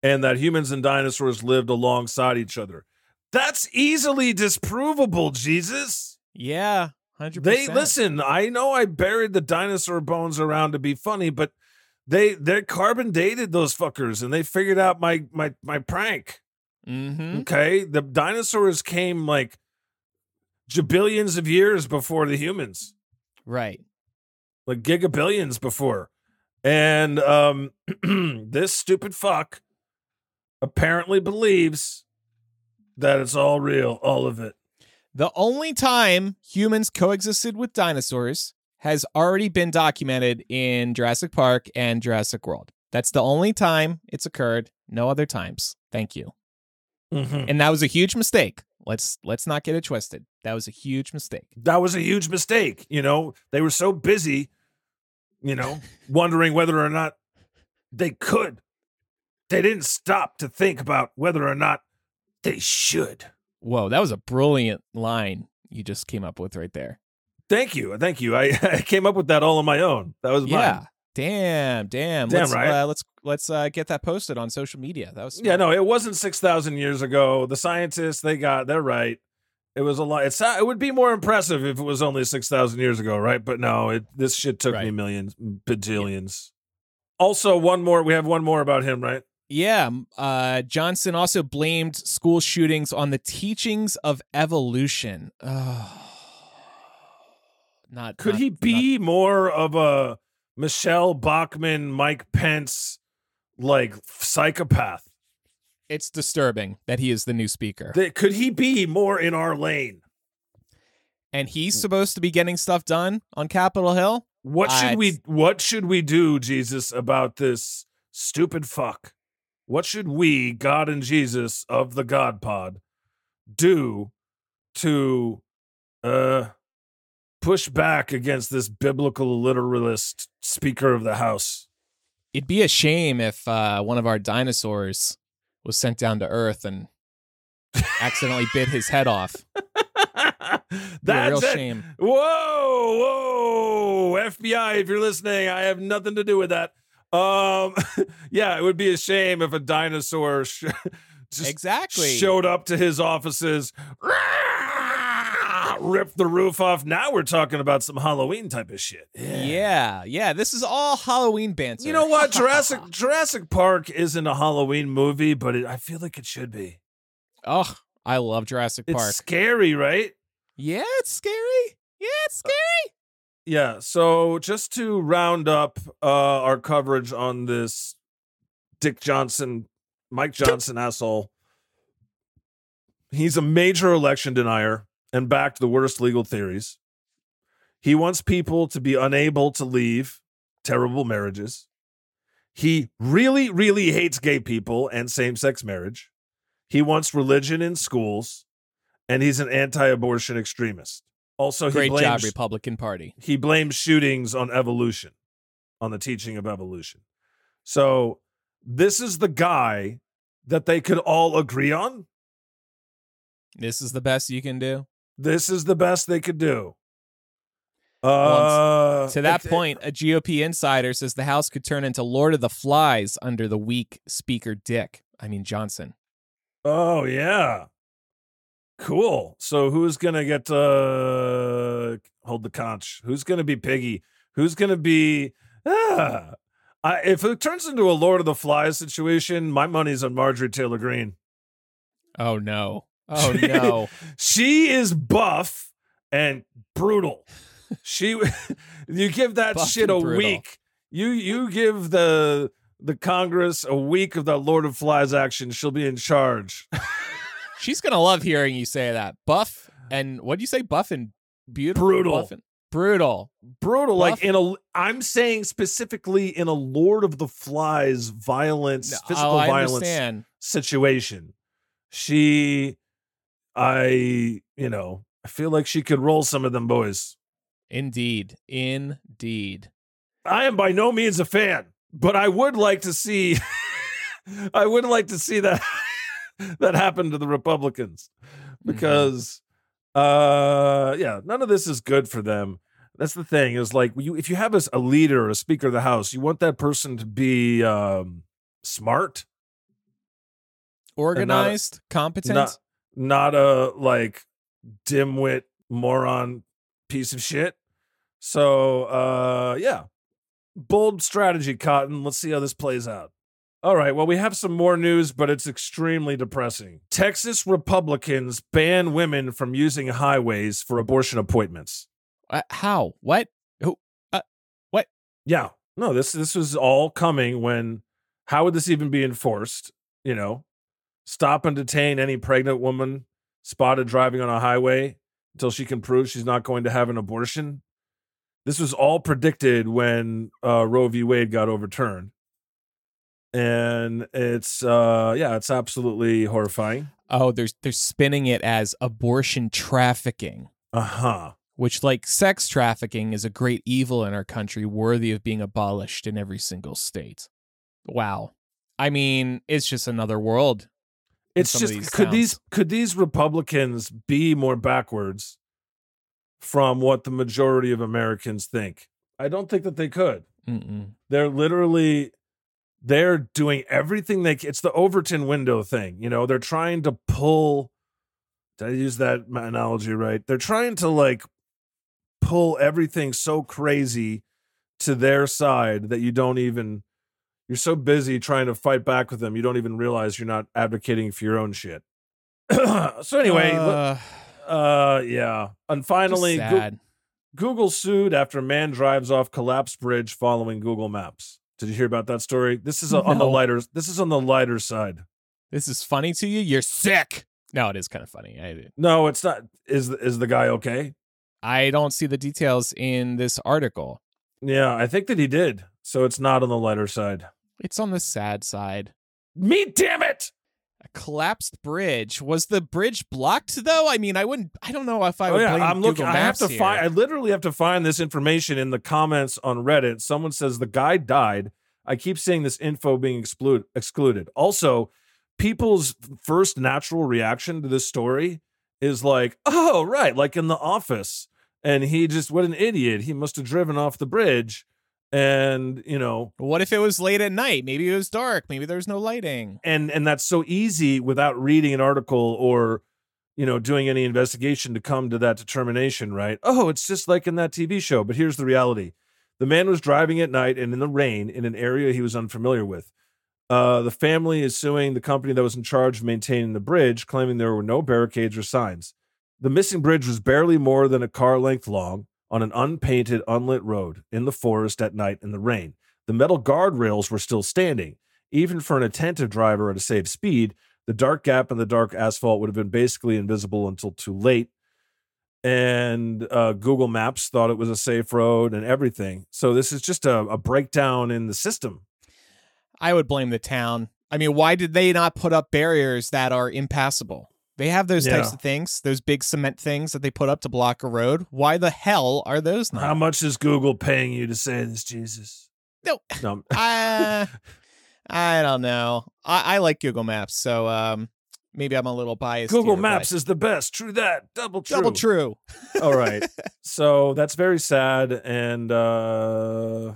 and that humans and dinosaurs lived alongside each other. That's easily disprovable, Jesus. yeah, hundred They listen, I know I buried the dinosaur bones around to be funny, but they they carbon dated those fuckers and they figured out my my my prank. Mm-hmm. Okay? The dinosaurs came like jabillions of years before the humans. Right. like gigabillions before. And um this stupid fuck apparently believes that it's all real, all of it. The only time humans coexisted with dinosaurs has already been documented in Jurassic Park and Jurassic World. That's the only time it's occurred. No other times. Thank you. Mhm. And that was a huge mistake. Let's let's not get it twisted. That was a huge mistake. That was a huge mistake. You know, they were so busy, you know, wondering whether or not they could. They didn't stop to think about whether or not they should. Whoa, that was a brilliant line you just came up with right there. Thank you. Thank you. I, I came up with that all on my own. That was mine. Yeah. Damn, damn. Damn let's, right. Uh, let's let's uh, get that posted on social media. That was Yeah, no, it wasn't six thousand years ago. The scientists they got they're right. It was a lot. It's it would be more impressive if it was only six thousand years ago, right? But no, it this shit took me millions, bajillions. Also, one more. We have one more about him, right? Yeah, uh, Johnson also blamed school shootings on the teachings of evolution. Oh, not Could not- he not- be more of a Michele Bachmann, Mike Pence, like psychopath? it's disturbing that he is the new speaker, That could he be more in our lane? and he's supposed to be getting stuff done on Capitol Hill. What should we what should we do, Jesus, about this stupid fuck? What should we, God and Jesus of the God Pod, do to uh push back against this biblical literalist speaker of the house? It'd be a shame if uh, one of our dinosaurs was sent down to Earth and accidentally bit his head off. It'd a That's real it. shame. Whoa, whoa, FBI! If you're listening, I have nothing to do with that. Um, yeah, it would be a shame if a dinosaur sh- just Exactly. showed up to his offices, ripped the roof off. Now we're talking about some Halloween type of shit. Yeah, yeah. This is all Halloween banter. You know what? Jurassic Jurassic Park isn't a Halloween movie, but it, I feel like it should be. oh, I love Jurassic Park. It's Park. scary, right? Yeah, it's scary. Yeah, it's scary. Yeah. So just to round up uh, our coverage on this Dick Johnson, Mike Johnson asshole, he's a major election denier and backed the worst legal theories. He wants people to be unable to leave terrible marriages. He really, really hates gay people and same sex marriage. He wants religion in schools, and he's an anti abortion extremist. Also, he Great blames, job, Republican Party. he blames shootings on evolution, on the teaching of evolution. So this is the guy that they could all agree on. This is the best you can do. This is the best they could do. Well, Uh, To that it- point, a GOP insider says the House could turn into Lord of the Flies under the weak Speaker Dick. I mean Johnson. Oh yeah, cool. So who's gonna get uh hold the conch? Who's gonna be Piggy? Who's gonna be? Ah, I, if it turns into a Lord of the Flies situation, my money's on Marjorie Taylor Greene. Oh no. Oh no. she is buff and brutal. She, you give that Buff shit a brutal. week. You you give the the Congress a week of that Lord of Flies action. She'll be in charge. She's gonna love hearing you say that. Buff and what do you say? Buff and beautiful. Brutal. Buff and- brutal. brutal. Like in a, I'm saying specifically in a Lord of the Flies violence, No, physical oh, violence understand. situation. She, I, you know, I feel like she could roll some of them boys. Indeed. Indeed. I am by no means a fan, but I would like to see, I would like to see that that happen to the Republicans because, uh, yeah, none of this is good for them. That's the thing is like you if you have a, a leader, a speaker of the house, you want that person to be um, smart, Organized, competent. not not a like dimwit moron piece of shit. So uh yeah. Bold strategy, Cotton. Let's see how this plays out. All right, well, we have some more news, but it's extremely depressing. Texas Republicans ban women from using highways for abortion appointments. Uh, how? What? Who? What? Yeah. No, this this was all coming when how would this even be enforced? You know, stop and detain any pregnant woman spotted driving on a highway until she can prove she's not going to have an abortion. This was all predicted when uh, Roe v. Wade got overturned. And it's uh yeah, it's absolutely horrifying. Oh, they're they're spinning it as abortion trafficking. Uh-huh. which like sex trafficking is a great evil in our country worthy of being abolished in every single state. Wow. I mean, it's just another world. It's just these could these could these Republicans be more backwards from what the majority of Americans think? I don't think that they could. Mm-mm. They're literally they're doing everything they it's the Overton window thing, you know, they're trying to pull did I use that analogy right? They're trying to like pull everything so crazy to their side that you don't even you're so busy trying to fight back with them you don't even realize you're not advocating for your own shit. so anyway, uh, Uh, uh yeah. And finally sad. Google sued after man drives off collapsed bridge following Google Maps. Did you hear about that story? This is on the No. lighter this is on the lighter side. this is funny to you. You're sick. No, it is kind of funny. I No, it's not is is the guy okay? I don't see the details in this article. Yeah, I think that he did. So it's not on the lighter side. It's on the sad side. Me damn it. A collapsed bridge. Was the bridge blocked though? I mean, I wouldn't. I don't know if I Oh would yeah, blame I'm looking. Google I have to here. find. I literally have to find this information in the comments on Reddit. Someone says the guy died I keep seeing this info being exclude, excluded. Also, people's first natural reaction to this story is like, oh, right, like in the office. And he just, what an idiot. He must have driven off the bridge. And, you know, What if it was late at night? Maybe it was dark. Maybe there was no lighting. and and that's so easy without reading an article or you know doing any investigation to come to that determination right oh it's just like in that tv show but here's the reality the man was driving at night and in the rain in an area he was unfamiliar with uh, the family is suing the company that was in charge of maintaining the bridge claiming there were no barricades or signs the missing bridge was barely more than a car length long on an unpainted unlit road in the forest at night in the rain the metal guardrails were still standing even for an attentive driver at a safe speed, the dark gap in the dark asphalt would have been basically invisible until too late. And uh, Google Maps thought it was a safe road and everything. So this is just a, a breakdown in the system. I would blame the town. I mean, why did they not put up barriers that are impassable? They have those types of things, those big cement things that they put up to block a road. Why the hell are those not? How much is Google paying you to say this, Jesus? No. No. uh, I don't know. I, I like Google Maps, so um, maybe I'm a little biased. Google here, Maps but is the best. True that. Double true. double true. All right. so that's very sad. And uh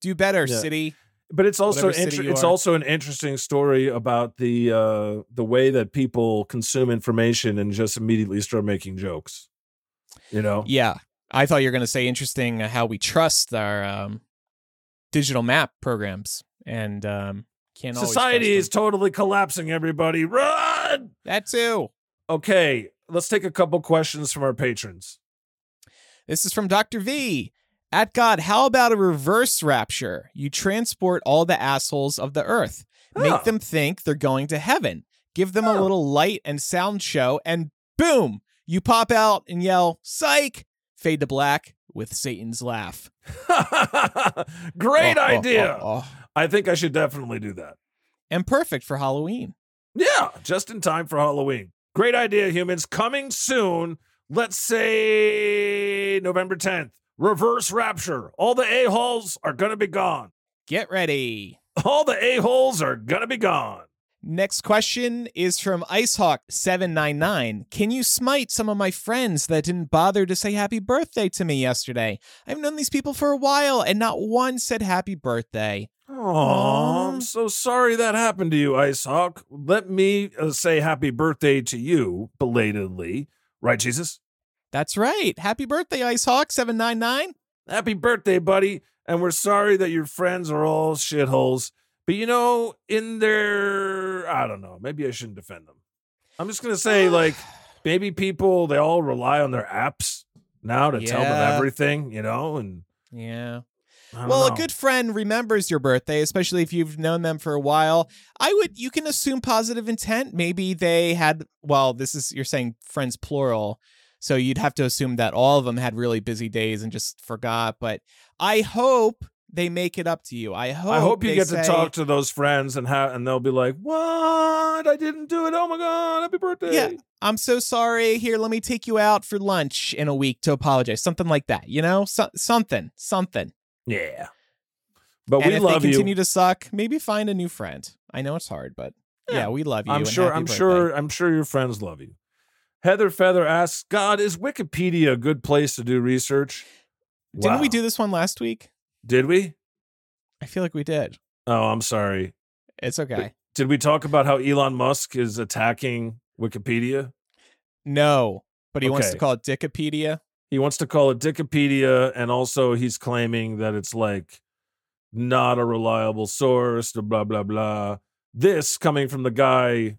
Do better, Yeah. city. But it's also inter- it's are. also an interesting story about the uh the way that people consume information and just immediately start making jokes you know Yeah, I thought you were going to say interesting uh, how we trust our um, digital map programs and um, can't society is totally collapsing everybody run that too. okay let's take a couple questions from our patrons This is from Dr. V. At God, how about a reverse rapture? You transport all the assholes of the earth, make Huh. them think they're going to heaven, give them a little light and sound show, and boom, you pop out and yell, psych, fade to black with Satan's laugh. great Oh, oh, idea oh, oh. i think i should definitely do that And perfect for Halloween. Yeah, just in time for Halloween. Great idea, humans. Coming soon. Let's say November 10th. Reverse rapture. All the a-holes are going to be gone. Get ready. All the a-holes are going to be gone. Next question is from Icehawk799. Can you smite some of my friends that didn't bother to say happy birthday to me yesterday? I've known these people for a while and not one said happy birthday. Oh, I'm so sorry that happened to you, Ice Hawk. Let me uh, say happy birthday to you belatedly. Right, Jesus? That's right. Happy birthday, Icehawk799. Happy birthday, buddy. And we're sorry that your friends are all shitholes. But you know, in their, I don't know, maybe I shouldn't defend them. I'm just going to say, like, maybe people, they all rely on their apps now to tell them everything, you know? And Yeah. Well, know. a good friend remembers your birthday, especially if you've known them for a while. I would you can assume positive intent. Maybe they had well, this is you're saying friends plural. So you'd have to assume that all of them had really busy days and just forgot, but I hope they make it up to you. I hope I hope you get say, to talk to those friends and ha- and they'll be like, "What? I didn't do it. Oh my god, happy birthday." Yeah. I'm so sorry. Here, let me take you out for lunch in a week to apologize. Something like that, you know? So- something. Something. Yeah. But and we if love they you. continue to suck, maybe find a new friend. I know it's hard, but yeah, Yeah. we love you. I'm sure. I'm birthday. sure. I'm sure your friends love you. Heather Feather asks, "God, is Wikipedia a good place to do research?" Didn't we do this one last week? Did we? I feel like we did. Oh, I'm sorry. It's okay. Did we talk about how Elon Musk is attacking Wikipedia? No, but he wants to call it Dickopedia. He wants to call it Wikipedia, and also he's claiming that it's like not a reliable source. Blah blah blah. This coming from the guy,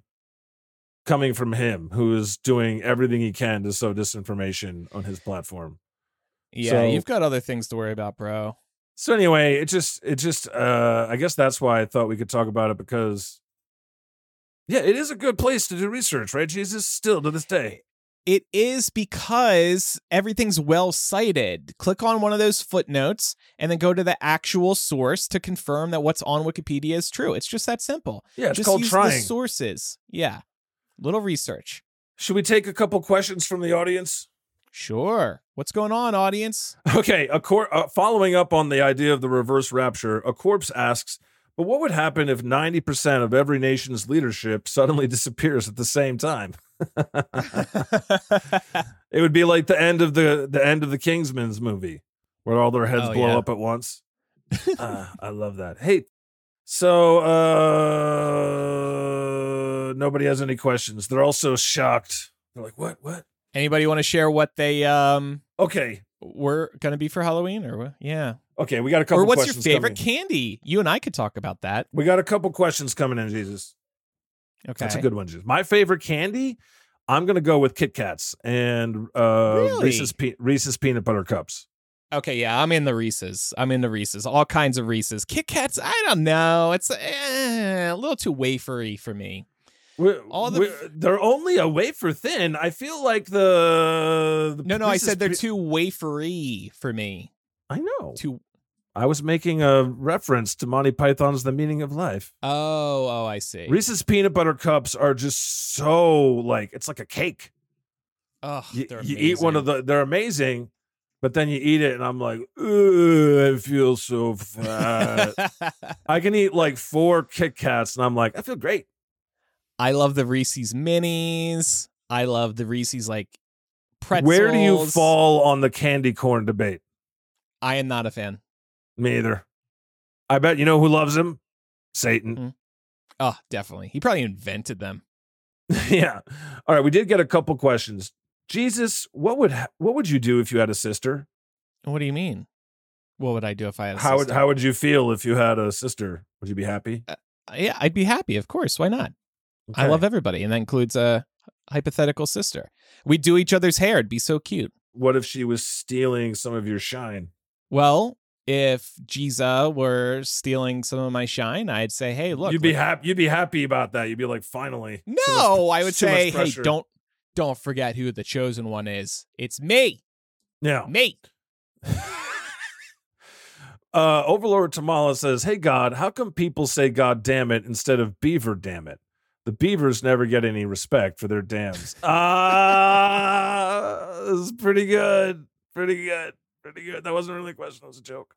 coming from him, who is doing everything he can to sow disinformation on his platform. Yeah, So- you've got other things to worry about, bro. So anyway, it just it just uh I guess that's why I thought we could talk about it because yeah, it is a good place to do research, right? Jesus still to this day. It is because everything's well cited. Click on one of those footnotes and then go to the actual source to confirm that what's on Wikipedia is true. It's just that simple. Yeah, it's just called use trying. the sources. Yeah. Little research. Should we take a couple questions from the audience? Sure. What's going on, audience? Okay, a cor- uh, following up on the idea of the reverse rapture, a corpse asks, but what would happen if 90% of every nation's leadership suddenly disappears at the same time? it would be like the end of the the end of the Kingsman's movie where all their heads Oh, blow yeah. up at once. uh, I love that. Hey, so uh nobody has any questions. They're also shocked. They're like, "What? What?" Anybody want to share what they um Okay. We're going to be for Halloween or what? Yeah. Okay, we got a couple Or what's your favorite coming. candy? You and I could talk about that. We got a couple questions coming in, Jesus. Okay. That's a good one, Jesus. My favorite candy, I'm gonna go with Kit Kats and uh, Really? Reese's pe- Reese's peanut butter cups. Okay, yeah, I'm in the Reese's. I'm in the Reese's. All kinds of Reese's. Kit Kats, I don't know. It's eh, a little too wafery for me. We- All the- they're only a wafer thin. I feel like the, the No, no, I said they're pe- too wafery for me. I know. Too. I was making a reference to Monty Python's The Meaning of Life. Oh, oh, I see. Reese's peanut butter cups are just so like it's like a cake. Oh, You, they're you eat one of the they're amazing, but then you eat it and I'm like, Ugh, I feel so fat. I can eat like four Kit Kats and I'm like, I feel great. I love the Reese's minis. I love the Reese's like pretzels. Where do you fall on the candy corn debate? I am not a fan. Me either. I bet you know who loves him? Satan. Oh, definitely. He probably invented them. yeah. All right. We did get a couple questions. Jesus, what would ha- what would you do if you had a sister? What do you mean? What would I do if I had a How would how would you feel if you had a sister? Would you be happy? Uh, yeah, I'd be happy. Of course. Why not? I love everybody, and that includes a hypothetical sister. We'd do each other's hair. It'd be so cute. What if she was stealing some of your shine? Well, if Giza were stealing some of my shine, I'd say, "Hey, look." you'd be look- happy. You'd be happy about that. You'd be like, finally. Too much- No, I would say, "Hey, don't don't forget who the chosen one is. It's me, Yeah. me." Uh, Overlord Tamala says, "Hey God, how come people say God damn it instead of Beaver damn it? The Beavers never get any respect for their dams." Ah, this is pretty good, pretty good, pretty good. That wasn't really a question; it was a joke.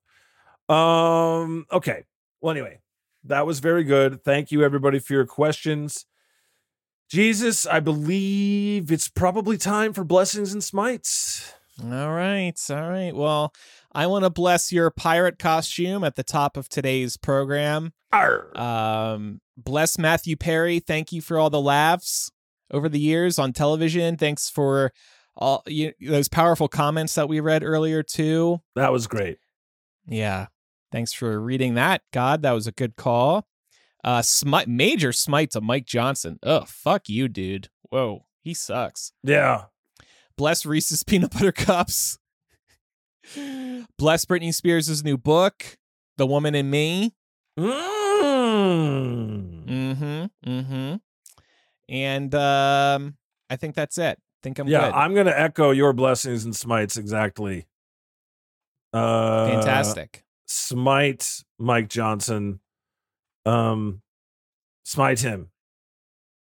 Um, okay. Well, anyway, that was very good. Thank you, everybody, for your questions. Jesus, I believe it's probably time for blessings and smites. All right, all right. Well, I want to bless your pirate costume at the top of today's program. Arr. Um, bless Matthew Perry. Thank you for all the laughs over the years on television. Thanks for all you, those powerful comments that we read earlier too. that was great. Yeah, thanks for reading that. God, that was a good call. Uh, smite, major smite to Mike Johnson. Oh, fuck you, dude. Whoa, he sucks. Yeah. Bless Reese's peanut butter cups. Bless Britney Spears' new book, The Woman in Me. Mm. Mm-hmm. Mm-hmm. And um, I think that's it. think I'm yeah, good. I'm gonna echo your blessings and smites exactly. Uh, Fantastic. Smite Mike Johnson. Um, smite him.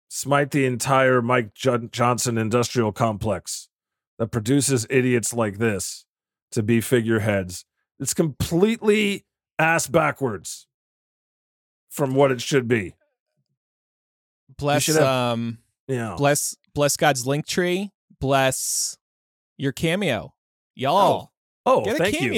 Smite the entire Mike Jo- Johnson industrial complex that produces idiots like this to be figureheads. It's completely ass backwards from what it should be. Bless should have- um Yeah. bless bless God's Linktree. Bless your cameo. Y'all. Oh, get a thank you.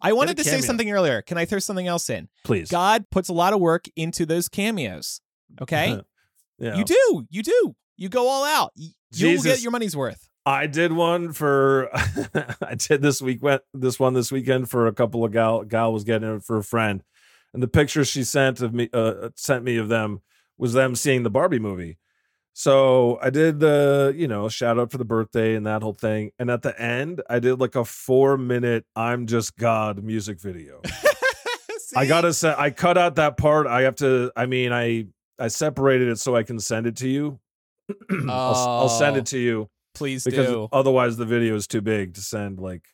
I wanted to say something earlier. Can I throw something else in? Please. God puts a lot of work into those cameos. Okay? yeah. You do. You do. You go all out. You'll get your money's worth. I did one for I did this week went this one this weekend for a couple of gal gal was getting it for a friend. And the picture she sent of me uh sent me of them was them seeing the Barbie movie. So I did the, you know, shout out for the birthday and that whole thing. And at the end, I did like a four minute I'm just God music video. I gotta say I cut out that part. I have to I mean I I separated it so I can send it to you. I'll, I'll send Oh. it to you Please because do. otherwise the video is too big to send like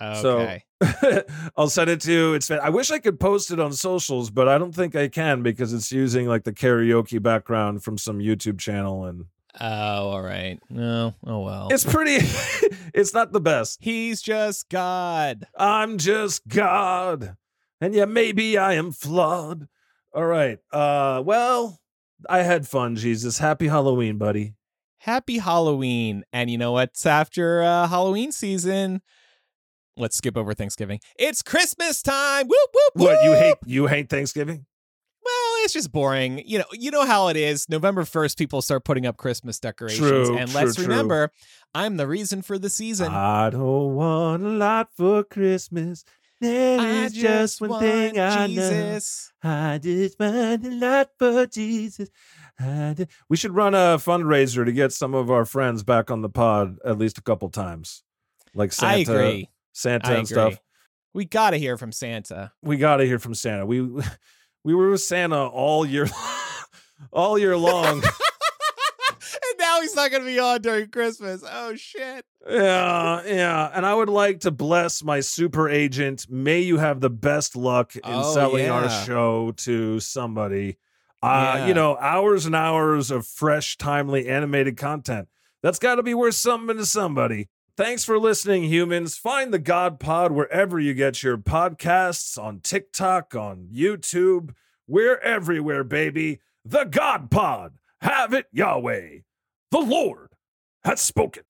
Okay. I'll send it to you. It's I wish I could post it on socials, but I don't think I can because it's using like the karaoke background from some YouTube channel and Oh, all right. No, oh well. It's pretty. it's not the best. He's just God. I'm just God, and yeah, maybe I am flawed. All right. Uh, well, I had fun. Jesus, happy Halloween, buddy. Happy Halloween. And you know what's after uh, Halloween season? Let's skip over Thanksgiving. It's Christmas time. Whoop whoop. What you hate? You hate Thanksgiving? Well, it's just boring. You know, you know how it is. November 1st people start putting up Christmas decorations True, and true, let's true. remember, I'm the reason for the season. I don't want a lot for Christmas. There I is just one thing want I know. Jesus. I just want a lot for Jesus. We should run a fundraiser to get some of our friends back on the pod at least a couple times, like Santa, I agree. Santa and stuff. We got to hear from Santa. We got to hear from Santa. We we were with Santa all year, all year long. and now he's not going to be on during Christmas. Oh, shit. yeah, yeah. And I would like to bless my super agent. May you have the best luck in Oh, selling our show to somebody. Uh, Yeah. you know, hours and hours of fresh, timely animated content. That's got to be worth something to somebody. Thanks for listening, humans. Find the God Pod wherever you get your podcasts on TikTok, on YouTube. We're everywhere, baby. The God Pod. Have it Yahweh. The Lord has spoken.